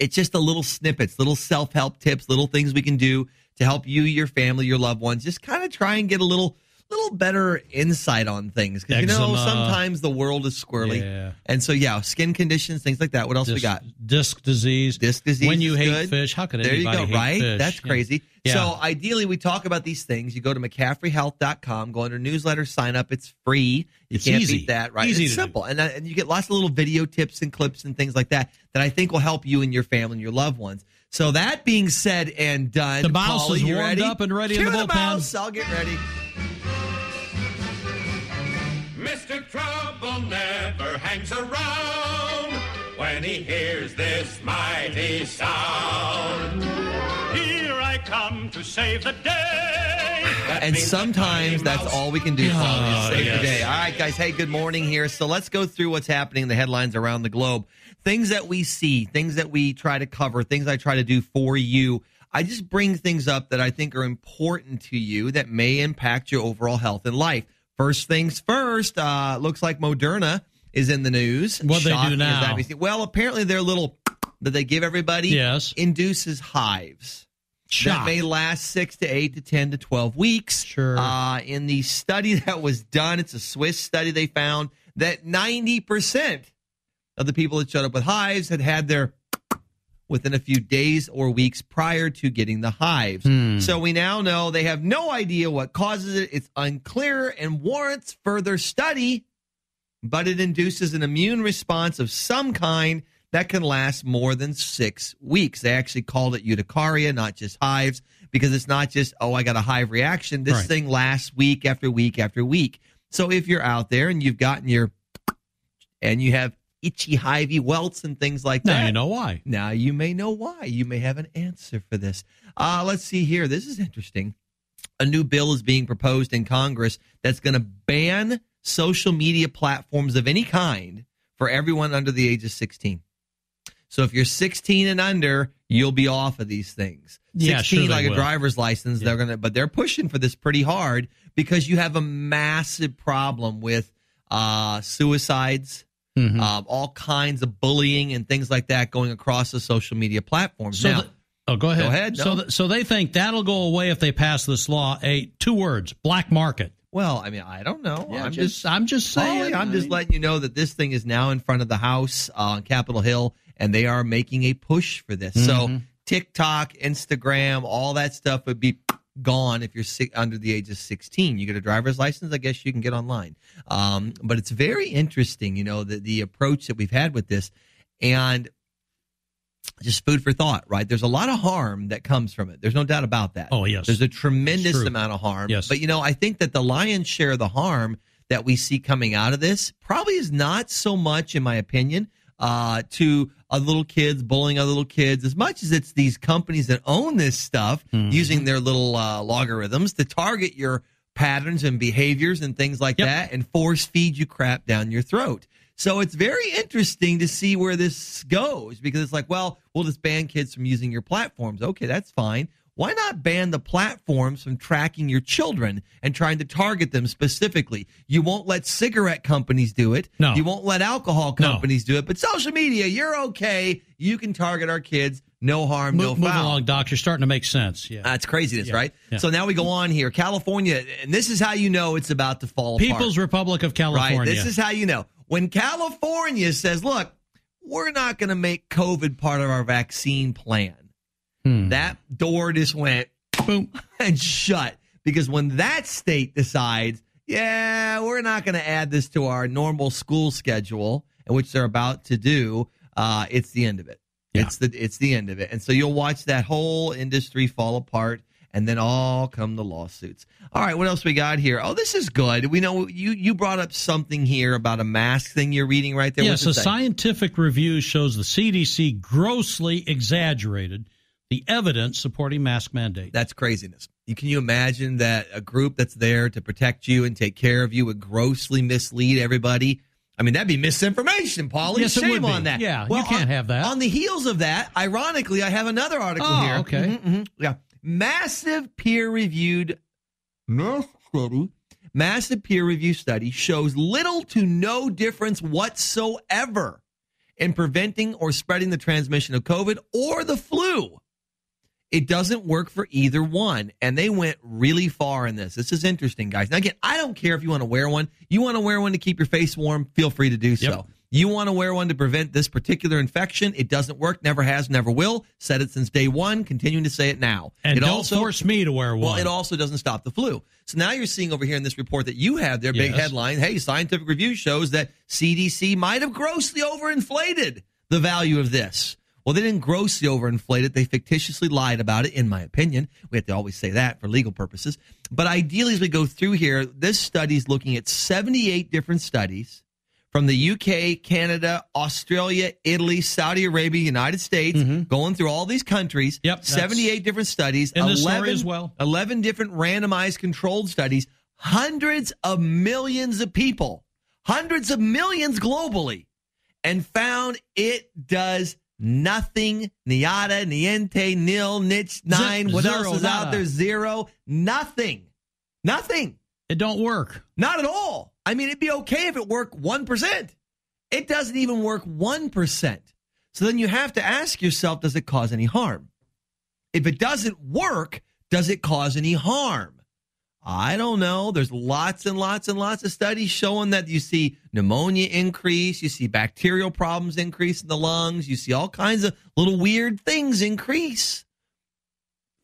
It's just a little snippets, little self help tips, little things we can do to help you, your family, your loved ones. Just kind of try and get a little little better insight on things because you know sometimes the world is squirrely, Yeah. and so yeah, skin conditions, things like that. What else we got? Disc disease. Disc disease. When you hate good. fish, how could there you go? hate right? fish? That's Yeah. crazy. Yeah. So ideally, we talk about these things. You go to McCaffreyHealth.com, go under newsletter, sign up. It's free. You It's can't easy. beat that, right? Easy it's to do. simple, and that, and you get lots of little video tips and clips and things like that that I think will help you and your family and your loved ones. So that being said and done, The mouse Paulie, is you warmed ready? up and ready in the bullpen. mouse. I'll get ready. Mr. Trouble never hangs around when he hears this mighty sound. Save the day. And sometimes that's all we can do. Is save yes. the day. All right, guys. Hey, good morning here. So let's go through what's happening in the headlines around the globe. Things that we see, things that we try to cover, things I try to do for you. I just bring things up that I think are important to you that may impact your overall health and life. First things first, uh, looks like Moderna is in the news. What'd they do now? that may seem. Well, apparently their little that they give everybody Yes. induces hives Shock. that may last six to eight to ten to twelve weeks. Sure. Uh, in the study that was done, it's a Swiss study. They found that ninety percent of the people that showed up with hives had had their within a few days or weeks prior to getting the hives. Hmm. So we now know they have no idea what causes it. It's unclear and warrants further study, but it induces an immune response of some kind that can last more than six weeks. They actually called it urticaria, not just hives, because it's not just, oh, I got a hive reaction. This Right. thing lasts week after week after week. So if you're out there and you've gotten your, and you have itchy, hivey welts and things like Now that. you know why. Now you may know why. You may have an answer for this. Uh, let's see here. This is interesting. A new bill is being proposed in Congress that's going to ban social media platforms of any kind for everyone under the age of 16. So if you're 16 and under, you'll be off of these things. Yeah, 16 sure they like a will. driver's license, they're going to but they're pushing for this pretty hard because you have a massive problem with uh suicides, Mhm. um, all kinds of bullying and things like that going across the social media platforms. So now, the- oh, go ahead. Go ahead, So, th- so they think that'll go away if they pass this law. A two words: black market. well, I mean, I don't know. Yeah, I'm just- just, I'm just saying. I'm just letting you know that this thing is now in front of the House uh, on Capitol Hill, and they are making a push for this. So Mhm. TikTok, Instagram, all that stuff would be gone if you're under the age of 16. You get a driver's license, I guess you can get online. Um, but it's very interesting, you know, the, the approach that we've had with this. And just food for thought, right? There's a lot of harm that comes from it. There's no doubt about that. Oh, yes. There's a tremendous amount of harm. Yes. But you know, I think that the lion's share of the harm that we see coming out of this probably is not so much, in my opinion, uh, to other little kids bullying other little kids, as much as it's these companies that own this stuff Mm-hmm. using their little uh, logarithms to target your patterns and behaviors and things like that and force feed you crap down your throat. So it's very interesting to see where this goes because it's like, well, we'll just ban kids from using your platforms. Okay, that's fine. Why not ban the platforms from tracking your children and trying to target them specifically? You won't let cigarette companies do it. No. You won't let alcohol companies do it. But social media, you're okay. You can target our kids. No harm, no Move, move foul. along, Doc. You're starting to make sense. Yeah. That's craziness, Yeah. right? Yeah. So now we go on here. California, and this is how you know it's about to fall apart. People's Republic of California. Right. This is how you know. When California says, look, we're not going to make COVID part of our vaccine plan, Hmm. that door just went boom and shut. Because when that state decides, yeah, we're not going to add this to our normal school schedule, which they're about to do, uh, it's the end of it. It's the it's the end of it. And so you'll watch that whole industry fall apart and then all come the lawsuits. All right, what else we got here? Oh, this is good. We know you you brought up something here about a mask thing you're reading right there. Yes, What's a scientific review shows the CDC grossly exaggerated the evidence supporting mask mandate. That's craziness. Can you imagine that a group that's there to protect you and take care of you would grossly mislead everybody? I mean, that'd be misinformation, Paulie. Yes, Shame on that. Yeah, you can't on- have that. On the heels of that, ironically, I have another article Oh, here. okay. Mhm, mhm. Yeah. Massive peer reviewed study. Massive peer review study shows little to no difference whatsoever in preventing or spreading the transmission of COVID or the flu. It doesn't work for either one. And they went really far in this. This is interesting, guys. Now, again, I don't care if you want to wear one. You want to wear one to keep your face warm, feel free to do so. You want to wear one to prevent this particular infection. It doesn't work, never has, never will. Said it since day one, continuing to say it now. And it don't force me to wear one. Well, it also doesn't stop the flu. So now you're seeing over here in this report that you have their big Yes. headline hey, scientific review shows that CDC might have grossly overinflated the value of this. Well, they didn't grossly overinflate it. They fictitiously lied about it, in my opinion. We have to always say that for legal purposes. But ideally, as we go through here, this study is looking at 78 different studies from the UK, Canada, Australia, Italy, Saudi Arabia, United States, going through all these countries. Yep. Mm-hmm. 78 different studies. in the story as well. 11 different randomized controlled studies, hundreds of millions of people, hundreds of millions globally, and found it does nothing. Niada, niente, nil, niche, nine. what zero, else is out there? Zero. Nothing. Nothing. It don't work. Not at all. I mean, it'd be okay if it worked 1%. It doesn't even work 1%. So then you have to ask yourself, does it cause any harm? If it doesn't work, does it cause any harm? I don't know. There's lots and lots and lots of studies showing that you see pneumonia increase, you see bacterial problems increase in the lungs, you see all kinds of little weird things increase.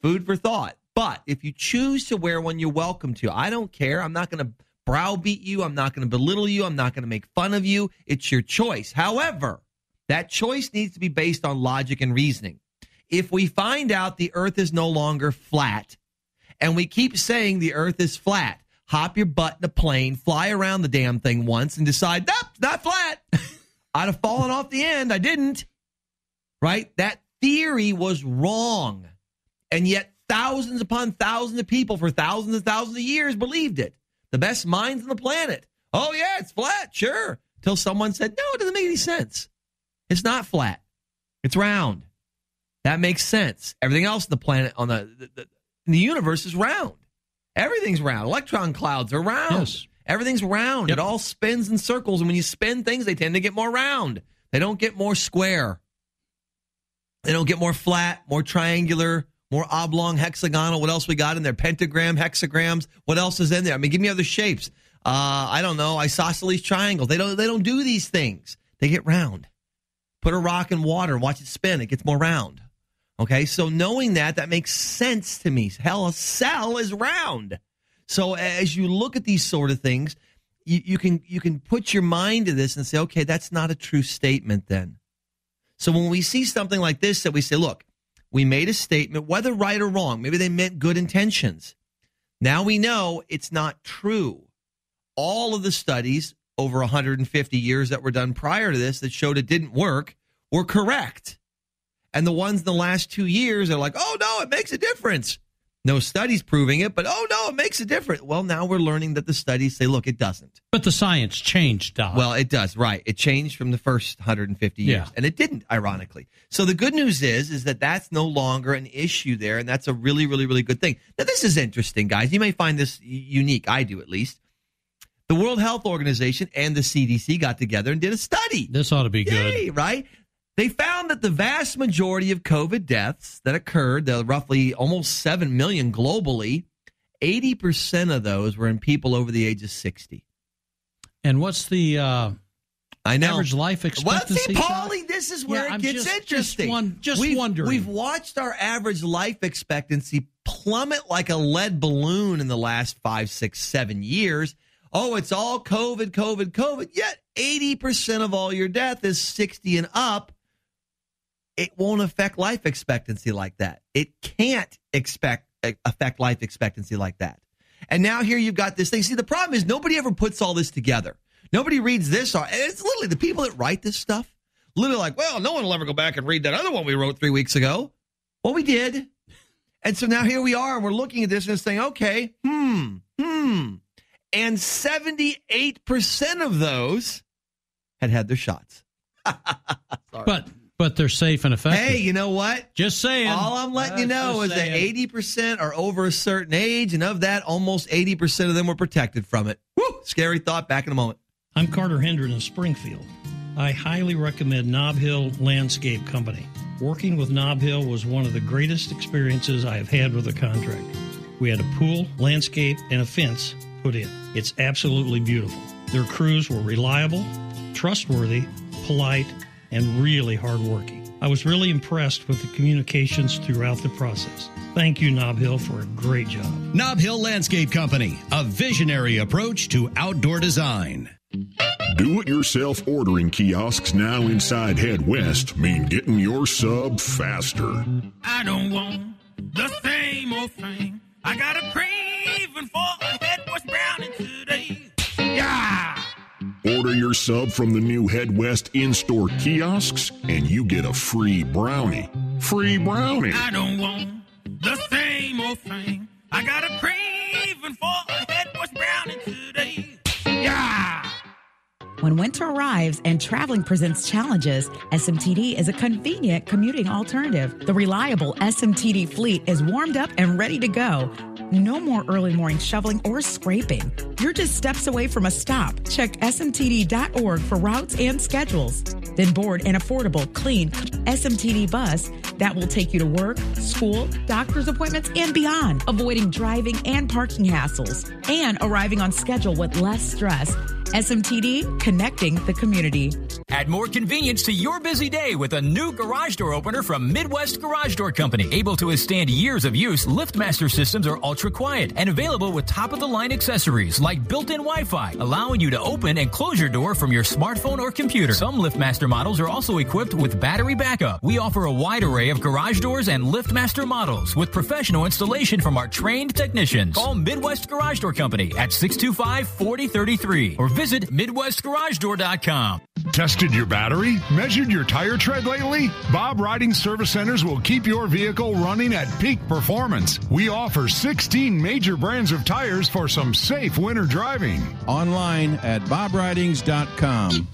Food for thought. But if you choose to wear one, you're welcome to. I don't care. I'm not going to browbeat you. I'm not going to belittle you. I'm not going to make fun of you. It's your choice. However, that choice needs to be based on logic and reasoning. If we find out the earth is no longer flat and we keep saying the earth is flat, hop your butt in a plane, fly around the damn thing once and decide, nope, not flat. I'd have fallen off the end. I didn't. Right? That theory was wrong. And yet thousands upon thousands of people for thousands and thousands of years believed it. The best minds on the planet. Oh, yeah, it's flat. Sure. Till someone said, no, it doesn't make any sense. It's not flat. It's round. That makes sense. Everything else on the planet, on the, the, the, the universe is round. Everything's round. Electron clouds are round. Yes. Everything's round. It all spins in circles. And when you spin things, they tend to get more round. They don't get more square. They don't get more flat, more triangular, more oblong, hexagonal. What else we got in there? Pentagram, hexagrams. What else is in there? I mean, give me other shapes. Uh, I don't know. Isosceles triangles. They don't. They don't do these things. They get round. Put a rock in water and watch it spin. It gets more round. Okay, so knowing that, that makes sense to me. Hell, a cell is round. So as you look at these sort of things, you, you can you can put your mind to this and say, okay, that's not a true statement then. So when we see something like this, that we say, look, we made a statement, whether right or wrong, maybe they meant good intentions. Now we know it's not true. All of the studies over 150 years that were done prior to this that showed it didn't work were correct. And the ones in the last two years are like, oh no, it makes a difference. No studies proving it, but oh no, it makes a difference. Well, now we're learning that the studies say, look, it doesn't. But the science changed, Doc. Well, it does, right? It changed from the first 150 years, Yeah. and it didn't, ironically. So the good news is, is that that's no longer an issue there, and that's a really, really, really good thing. Now, this is interesting, guys. You may find this unique. I do, at least. The World Health Organization and the CDC got together and did a study. This ought to be good. Right? They found that the vast majority of COVID deaths that occurred, the roughly almost 7 million globally, 80% of those were in people over the age of 60. And what's the uh, I know. average life expectancy? Well, see, Paulie, this is where Yeah, it gets just- interesting. Just, one, just we've, wondering. We've watched our average life expectancy plummet like a lead balloon in the last five, six, seven years. Oh, it's all COVID, COVID, COVID. Yet 80% of all your death is 60 and up. It won't affect life expectancy like that. It can't expect affect life expectancy like that. And now here you've got this thing. See, the problem is nobody ever puts all this together. Nobody reads this. It's literally the people that write this stuff. Literally like, well, no one will ever go back and read that other one we wrote three weeks ago. Well, we did. And so now here we are, and we're looking at this and saying, okay, hmm, hmm. And 78% of those had had their shots. but but they're safe and effective. Hey, you know what? Just saying. All I'm letting you know is that 80% are over a certain age, and of that, almost 80% of them were protected from it. Woo! Scary thought. Back in a moment. I'm Carter Hendren of Springfield. I highly recommend Knob Hill Landscape Company. Working with Knob Hill was one of the greatest experiences I have had with a contractor. We had a pool, landscape, and a fence put in. It's absolutely beautiful. Their crews were reliable, trustworthy, polite, and really hardworking. I was really impressed with the communications throughout the process. Thank you, Knob Hill, for a great job. Knob Hill Landscape Company, a visionary approach to outdoor design. Do it yourself ordering kiosks now inside Head West mean getting your sub faster. I don't want the same old thing. I got a craving for Order your sub from the new Head West in store kiosks and you get a free brownie. Free brownie. I don't want the same old thing. I got a craving for When winter arrives and traveling presents challenges, SMTD is a convenient commuting alternative. The reliable SMTD fleet is warmed up and ready to go. No more early morning shoveling or scraping. You're just steps away from a stop. Check smtd.org for routes and schedules. Then board an affordable, clean SMTD bus that will take you to work, school, doctor's appointments, and beyond, avoiding driving and parking hassles, and arriving on schedule with less stress. SMTD, connecting the community. Add more convenience to your busy day with a new garage door opener from Midwest Garage Door Company. Able to withstand years of use, LiftMaster systems are ultra quiet and available with top of the line accessories like built in Wi Fi, allowing you to open and close your door from your smartphone or computer. Some LiftMaster models are also equipped with battery backup. We offer a wide array of garage doors and LiftMaster models with professional installation from our trained technicians. Call Midwest Garage Door Company at 625 4033 or visit MidwestGarageDoor.com. Tested your battery? Measured your tire tread lately? Bob Ridings Service Centers will keep your vehicle running at peak performance. We offer 16 major brands of tires for some safe winter driving. Online at bobridings.com.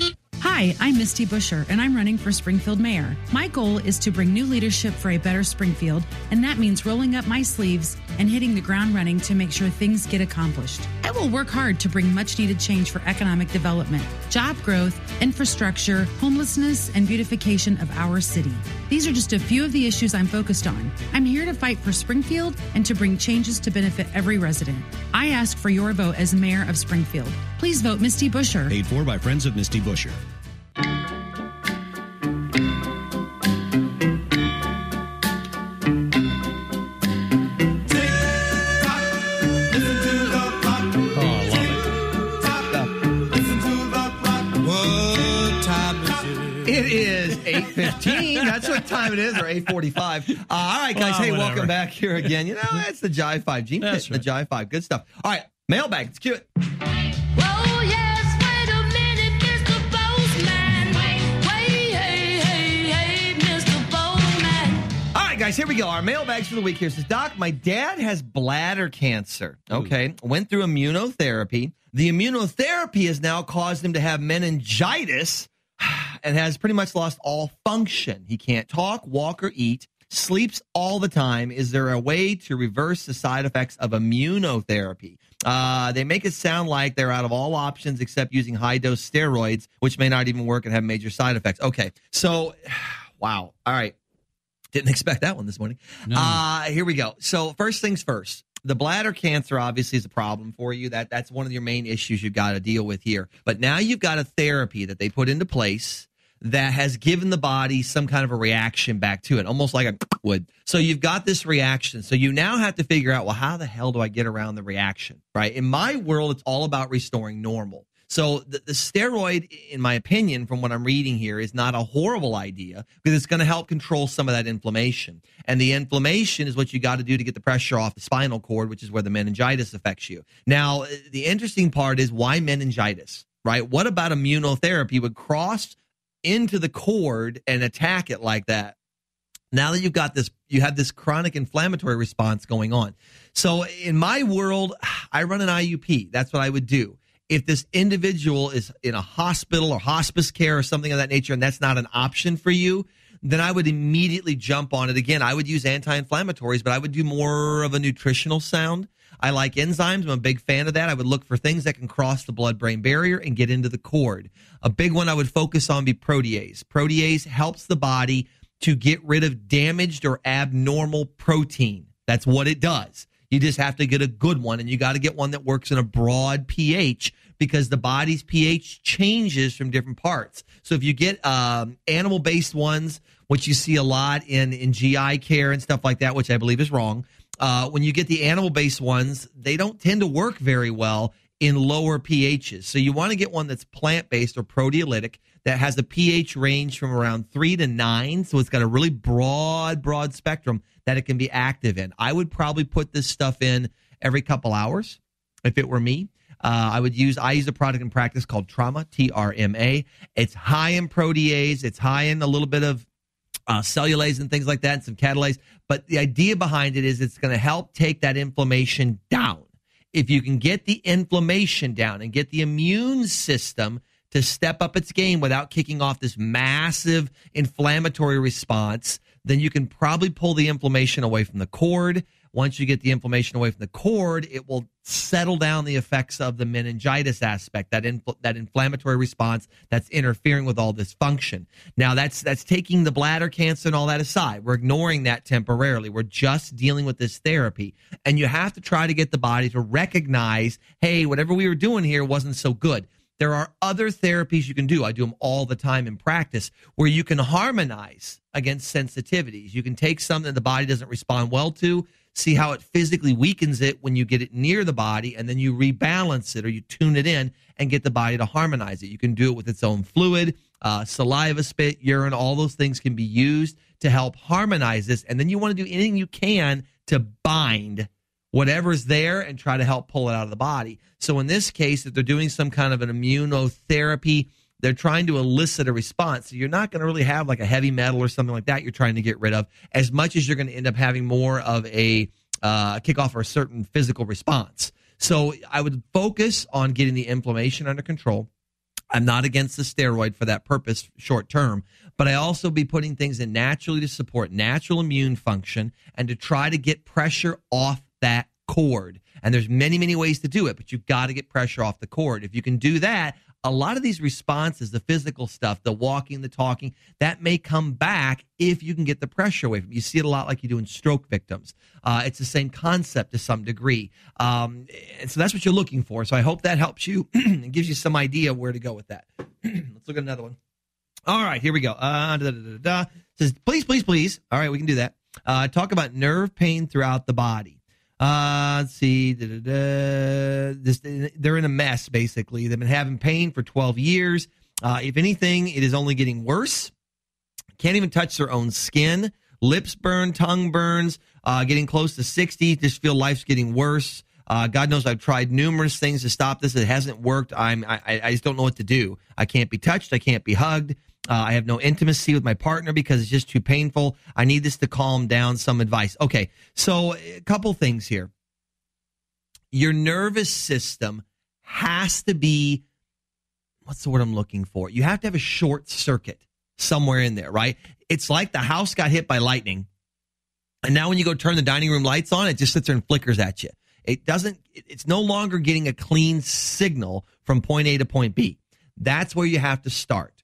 Hi, I'm Misty Buscher, and I'm running for Springfield Mayor. My goal is to bring new leadership for a better Springfield, and that means rolling up my sleeves and hitting the ground running to make sure things get accomplished. I will work hard to bring much needed change for economic development, job growth, infrastructure, homelessness, and beautification of our city. These are just a few of the issues I'm focused on. I'm here to fight for Springfield and to bring changes to benefit every resident. I ask for your vote as mayor of Springfield. Please vote Misty Buscher. Paid for by Friends of Misty Buscher. It is 8.15. That's what time it is, or 8.45. Uh, all right, guys. Well, hey, whatever. welcome back here again. You know, that's the Jive 5. Gene That's Pitt, the Jive 5. Good stuff. All right, mailbag. Let's cue guys, here we go. Our mailbags for the week here says, Doc, my dad has bladder cancer. Okay. Went through immunotherapy. The immunotherapy has now caused him to have meningitis and has pretty much lost all function. He can't talk, walk, or eat, sleeps all the time. Is there a way to reverse the side effects of immunotherapy? Uh, they make it sound like they're out of all options except using high dose steroids, which may not even work and have major side effects. Okay. So, wow. All right. Didn't expect that one this morning. Uh, here we go. So, first things first. The bladder cancer obviously is a problem for you. That that's one of your main issues you've got to deal with here. But now you've got a therapy that they put into place that has given the body some kind of a reaction back to it, almost like a would. So you've got this reaction. So you now have to figure out, well, how the hell do I get around the reaction? Right? In my world, it's all about restoring normal. So the, the steroid, in my opinion, from what I'm reading here, is not a horrible idea because it's going to help control some of that inflammation. And the inflammation is what you got to do to get the pressure off the spinal cord, which is where the meningitis affects you. Now, uh, the interesting part is why meningitis, right? What about immunotherapy would cross into the cord and attack it like that? Now that you've got this, you have this chronic inflammatory response going on. So in my world, I run an IUP. That's what I would do if this individual is in a hospital or hospice care or something of that nature and that's not an option for you, then I would immediately jump on it. Again, I would use anti inflammatories, but I would do more of a nutritional sound. I like enzymes. I'm a big fan of that. I would look for things that can cross the blood brain barrier and get into the cord. A big one I would focus on be protease. Protease helps the body to get rid of damaged or abnormal protein. That's what it does. You just have to get a good one, and you got to get one that works in a broad pH because the body's pH changes from different parts. So if you get um, animal based ones, which you see a lot in in GI care and stuff like that, which I believe is wrong. Uh, when you get the animal based ones, they don't tend to work very well in lower pHs. So you want to get one that's plant based or proteolytic that has a pH range from around three to nine. So it's got a really broad, broad spectrum that it can be active in. I would probably put this stuff in every couple hours if it were me. Uh, I would use, I use a product in practice called Trauma, T R M A. It's high in protease, it's high in a little bit of uh, cellulase and things like that, and some catalase. But the idea behind it is it's going to help take that inflammation down. If you can get the inflammation down and get the immune system to step up its game without kicking off this massive inflammatory response, then you can probably pull the inflammation away from the cord. Once you get the inflammation away from the cord, it will settle down the effects of the meningitis aspect, that infl- that inflammatory response that's interfering with all this function. Now that's that's taking the bladder cancer and all that aside. We're ignoring that temporarily. We're just dealing with this therapy. And you have to try to get the body to recognize, hey, whatever we were doing here wasn't so good. There are other therapies you can do. I do them all the time in practice where you can harmonize against sensitivities. You can take something the body doesn't respond well to, see how it physically weakens it when you get it near the body, and then you rebalance it or you tune it in and get the body to harmonize it. You can do it with its own fluid, uh, saliva, spit, urine, all those things can be used to help harmonize this. And then you want to do anything you can to bind whatever's there and try to help pull it out of the body. So in this case, if they're doing some kind of an immunotherapy, they're trying to elicit a response. So you're not going to really have like a heavy metal or something like that you're trying to get rid of as much as you're going to end up having more of a uh, kickoff or a certain physical response. So I would focus on getting the inflammation under control. I'm not against the steroid for that purpose short term, but I also be putting things in naturally to support natural immune function and to try to get pressure off that cord. And there's many, many ways to do it, but you've got to get pressure off the cord. If you can do that, a lot of these responses, the physical stuff, the walking, the talking, that may come back if you can get the pressure away from you. see it a lot like you do in stroke victims. Uh, it's the same concept to some degree. Um, and so that's what you're looking for. So I hope that helps you and gives you some idea where to go with that. Let's look at another one. All right, here we go. Uh, da, da, da, Says, please, please, please. All right, we can do that. Uh, talk about nerve pain throughout the body. Uh, let's see. Da, da, da. This, they're in a mess, basically. They've been having pain for 12 years. Uh, if anything, it is only getting worse. Can't even touch their own skin. Lips burn, tongue burns, uh, getting close to 60. Just feel life's getting worse. Uh, God knows I've tried numerous things to stop this. It hasn't worked. I'm, I, I just don't know what to do. I can't be touched. I can't be hugged. Uh, I have no intimacy with my partner because it's just too painful. I need this to calm down. Some advice. Okay. So a couple things here. Your nervous system has to be, what's the word I'm looking for? You have to have a short circuit somewhere in there, right? It's like the house got hit by lightning. And now when you go turn the dining room lights on, it just sits there and flickers at you. It doesn't, it's no longer getting a clean signal from point A to point B. That's where you have to start.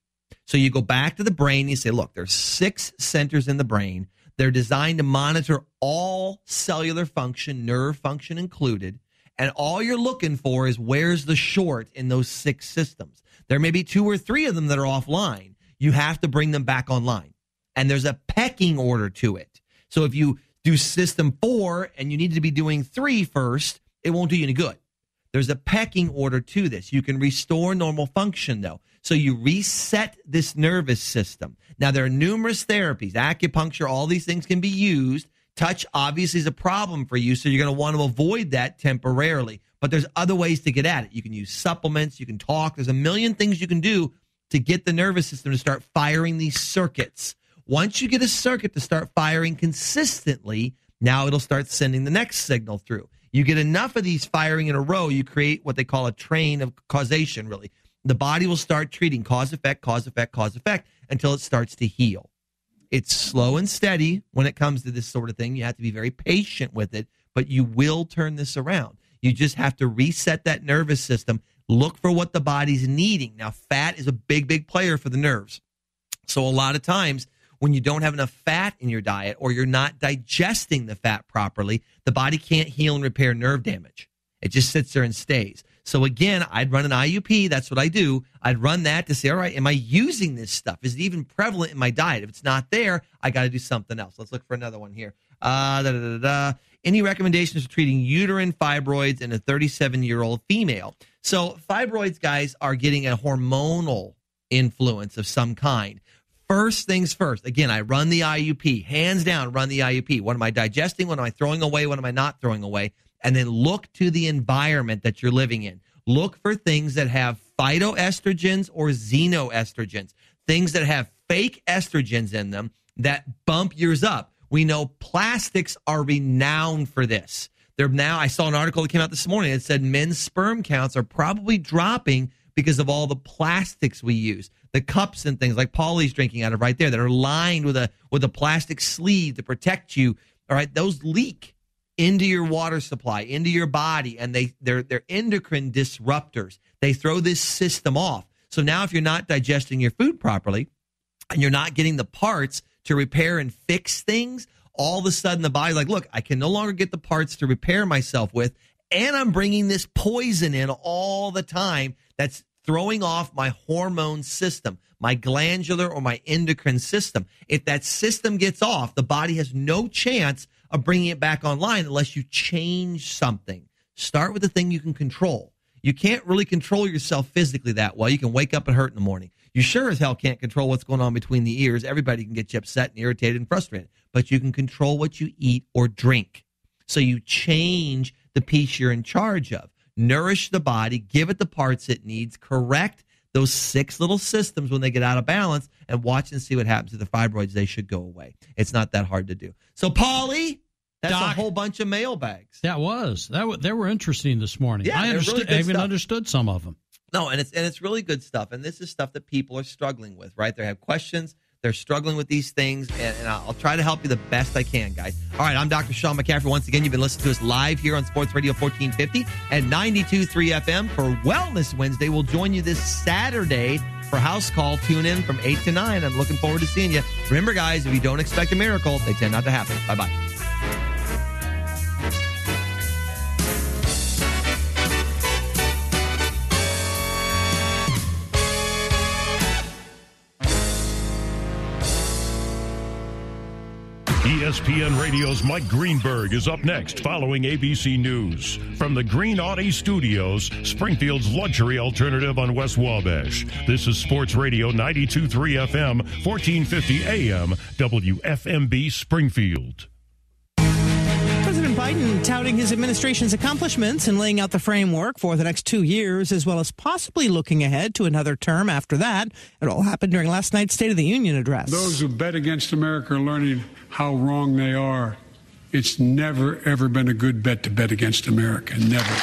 So you go back to the brain, and you say, look, there's six centers in the brain. They're designed to monitor all cellular function, nerve function included. And all you're looking for is where's the short in those six systems. There may be two or three of them that are offline. You have to bring them back online. And there's a pecking order to it. So if you do system four and you need to be doing three first, it won't do you any good. There's a pecking order to this. You can restore normal function though. So you reset this nervous system. Now there are numerous therapies, acupuncture, all these things can be used. Touch obviously is a problem for you, so you're going to want to avoid that temporarily. But there's other ways to get at it. You can use supplements, you can talk. There's a million things you can do to get the nervous system to start firing these circuits. Once you get a circuit to start firing consistently, now it'll start sending the next signal through. You get enough of these firing in a row, you create what they call a train of causation, really. The body will start treating cause effect, cause effect, cause effect until it starts to heal. It's slow and steady when it comes to this sort of thing. You have to be very patient with it, but you will turn this around. You just have to reset that nervous system, look for what the body's needing. Now, fat is a big, big player for the nerves. So, a lot of times, when you don't have enough fat in your diet or you're not digesting the fat properly, the body can't heal and repair nerve damage. It just sits there and stays. So again, I'd run an IUP. That's what I do. I'd run that to say, all right, am I using this stuff? Is it even prevalent in my diet? If it's not there, I got to do something else. Let's look for another one here. Uh, da, da, da. Any recommendations for treating uterine fibroids in a 37 year old female? So fibroids, guys, are getting a hormonal influence of some kind. First things first. Again, I run the IUP. Hands down, run the IUP. What am I digesting? What am I throwing away? What am I not throwing away? and then look to the environment that you're living in. Look for things that have phytoestrogens or xenoestrogens, things that have fake estrogens in them that bump yours up. We know plastics are renowned for this. They're now, I saw an article that came out this morning that said men's sperm counts are probably dropping because of all the plastics we use. The cups and things like Paulie's drinking out of right there that are lined with a with a plastic sleeve to protect you. All right, those leak into your water supply, into your body, and they they're they're endocrine disruptors. They throw this system off. So now if you're not digesting your food properly and you're not getting the parts to repair and fix things, all of a sudden the body's like, look, I can no longer get the parts to repair myself with, and I'm bringing this poison in all the time that's throwing off my hormone system, my glandular or my endocrine system. If that system gets off, the body has no chance of bringing it back online unless you change something. Start with the thing you can control. You can't really control yourself physically that well. You can wake up and hurt in the morning. You sure as hell can't control what's going on between the ears. Everybody can get you upset and irritated and frustrated, but you can control what you eat or drink. So you change the piece you're in charge of. Nourish the body, give it the parts it needs, correct those six little systems when they get out of balance, and watch and see what happens to the fibroids. They should go away. It's not that hard to do. So, Paulie, that's Doc, a whole bunch of mailbags. That was that. W- they were interesting this morning. Yeah, I understood. really I even stuff. understood some of them. No, and it's and it's really good stuff. And this is stuff that people are struggling with, right? They have questions. They're struggling with these things, and, and I'll try to help you the best I can, guys. All right, I'm Dr. Sean McCaffrey. Once again, you've been listening to us live here on Sports Radio 1450 and 92.3 FM for Wellness Wednesday. We'll join you this Saturday for House Call. Tune in from 8 to 9. I'm looking forward to seeing you. Remember, guys, if you don't expect a miracle, they tend not to happen. Bye bye. ESPN Radio's Mike Greenberg is up next following ABC News. From the Green Audi Studios, Springfield's luxury alternative on West Wabash. This is Sports Radio 92.3 FM, 1450 AM, WFMB Springfield. Biden touting his administration's accomplishments and laying out the framework for the next two years, as well as possibly looking ahead to another term after that. It all happened during last night's State of the Union address. Those who bet against America are learning how wrong they are. It's never, ever been a good bet to bet against America. Never.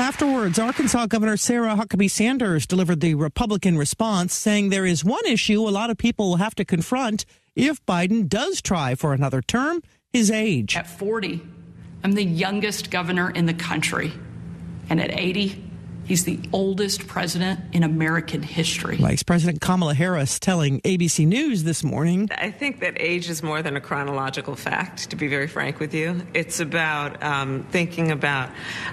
Afterwards, Arkansas Governor Sarah Huckabee Sanders delivered the Republican response, saying there is one issue a lot of people will have to confront if Biden does try for another term his age. At 40, I'm the youngest governor in the country. And at 80, He's the oldest president in American history. Vice President Kamala Harris telling ABC News this morning. I think that age is more than a chronological fact, to be very frank with you. It's about um, thinking about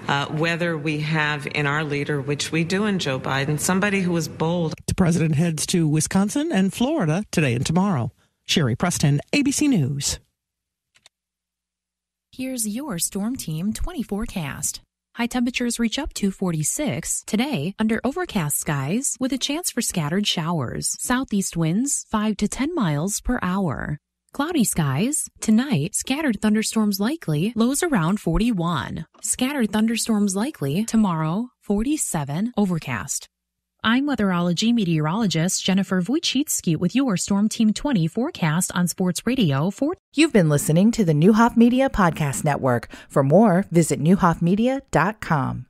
uh, whether we have in our leader, which we do in Joe Biden, somebody who is bold. The president heads to Wisconsin and Florida today and tomorrow. Sherri Preston, ABC News. Here's your Storm Team 20 forecast. High temperatures reach up to 46 today under overcast skies with a chance for scattered showers. Southeast winds 5 to 10 miles per hour. Cloudy skies. Tonight, scattered thunderstorms likely, lows around 41. Scattered thunderstorms likely tomorrow, 47, overcast. I'm weatherology meteorologist Jennifer Wojcicki with your Storm Team 20 forecast on Sports Radio 4. You've been listening to the Neuhoff Media Podcast Network. For more, visit neuhoffmedia.com.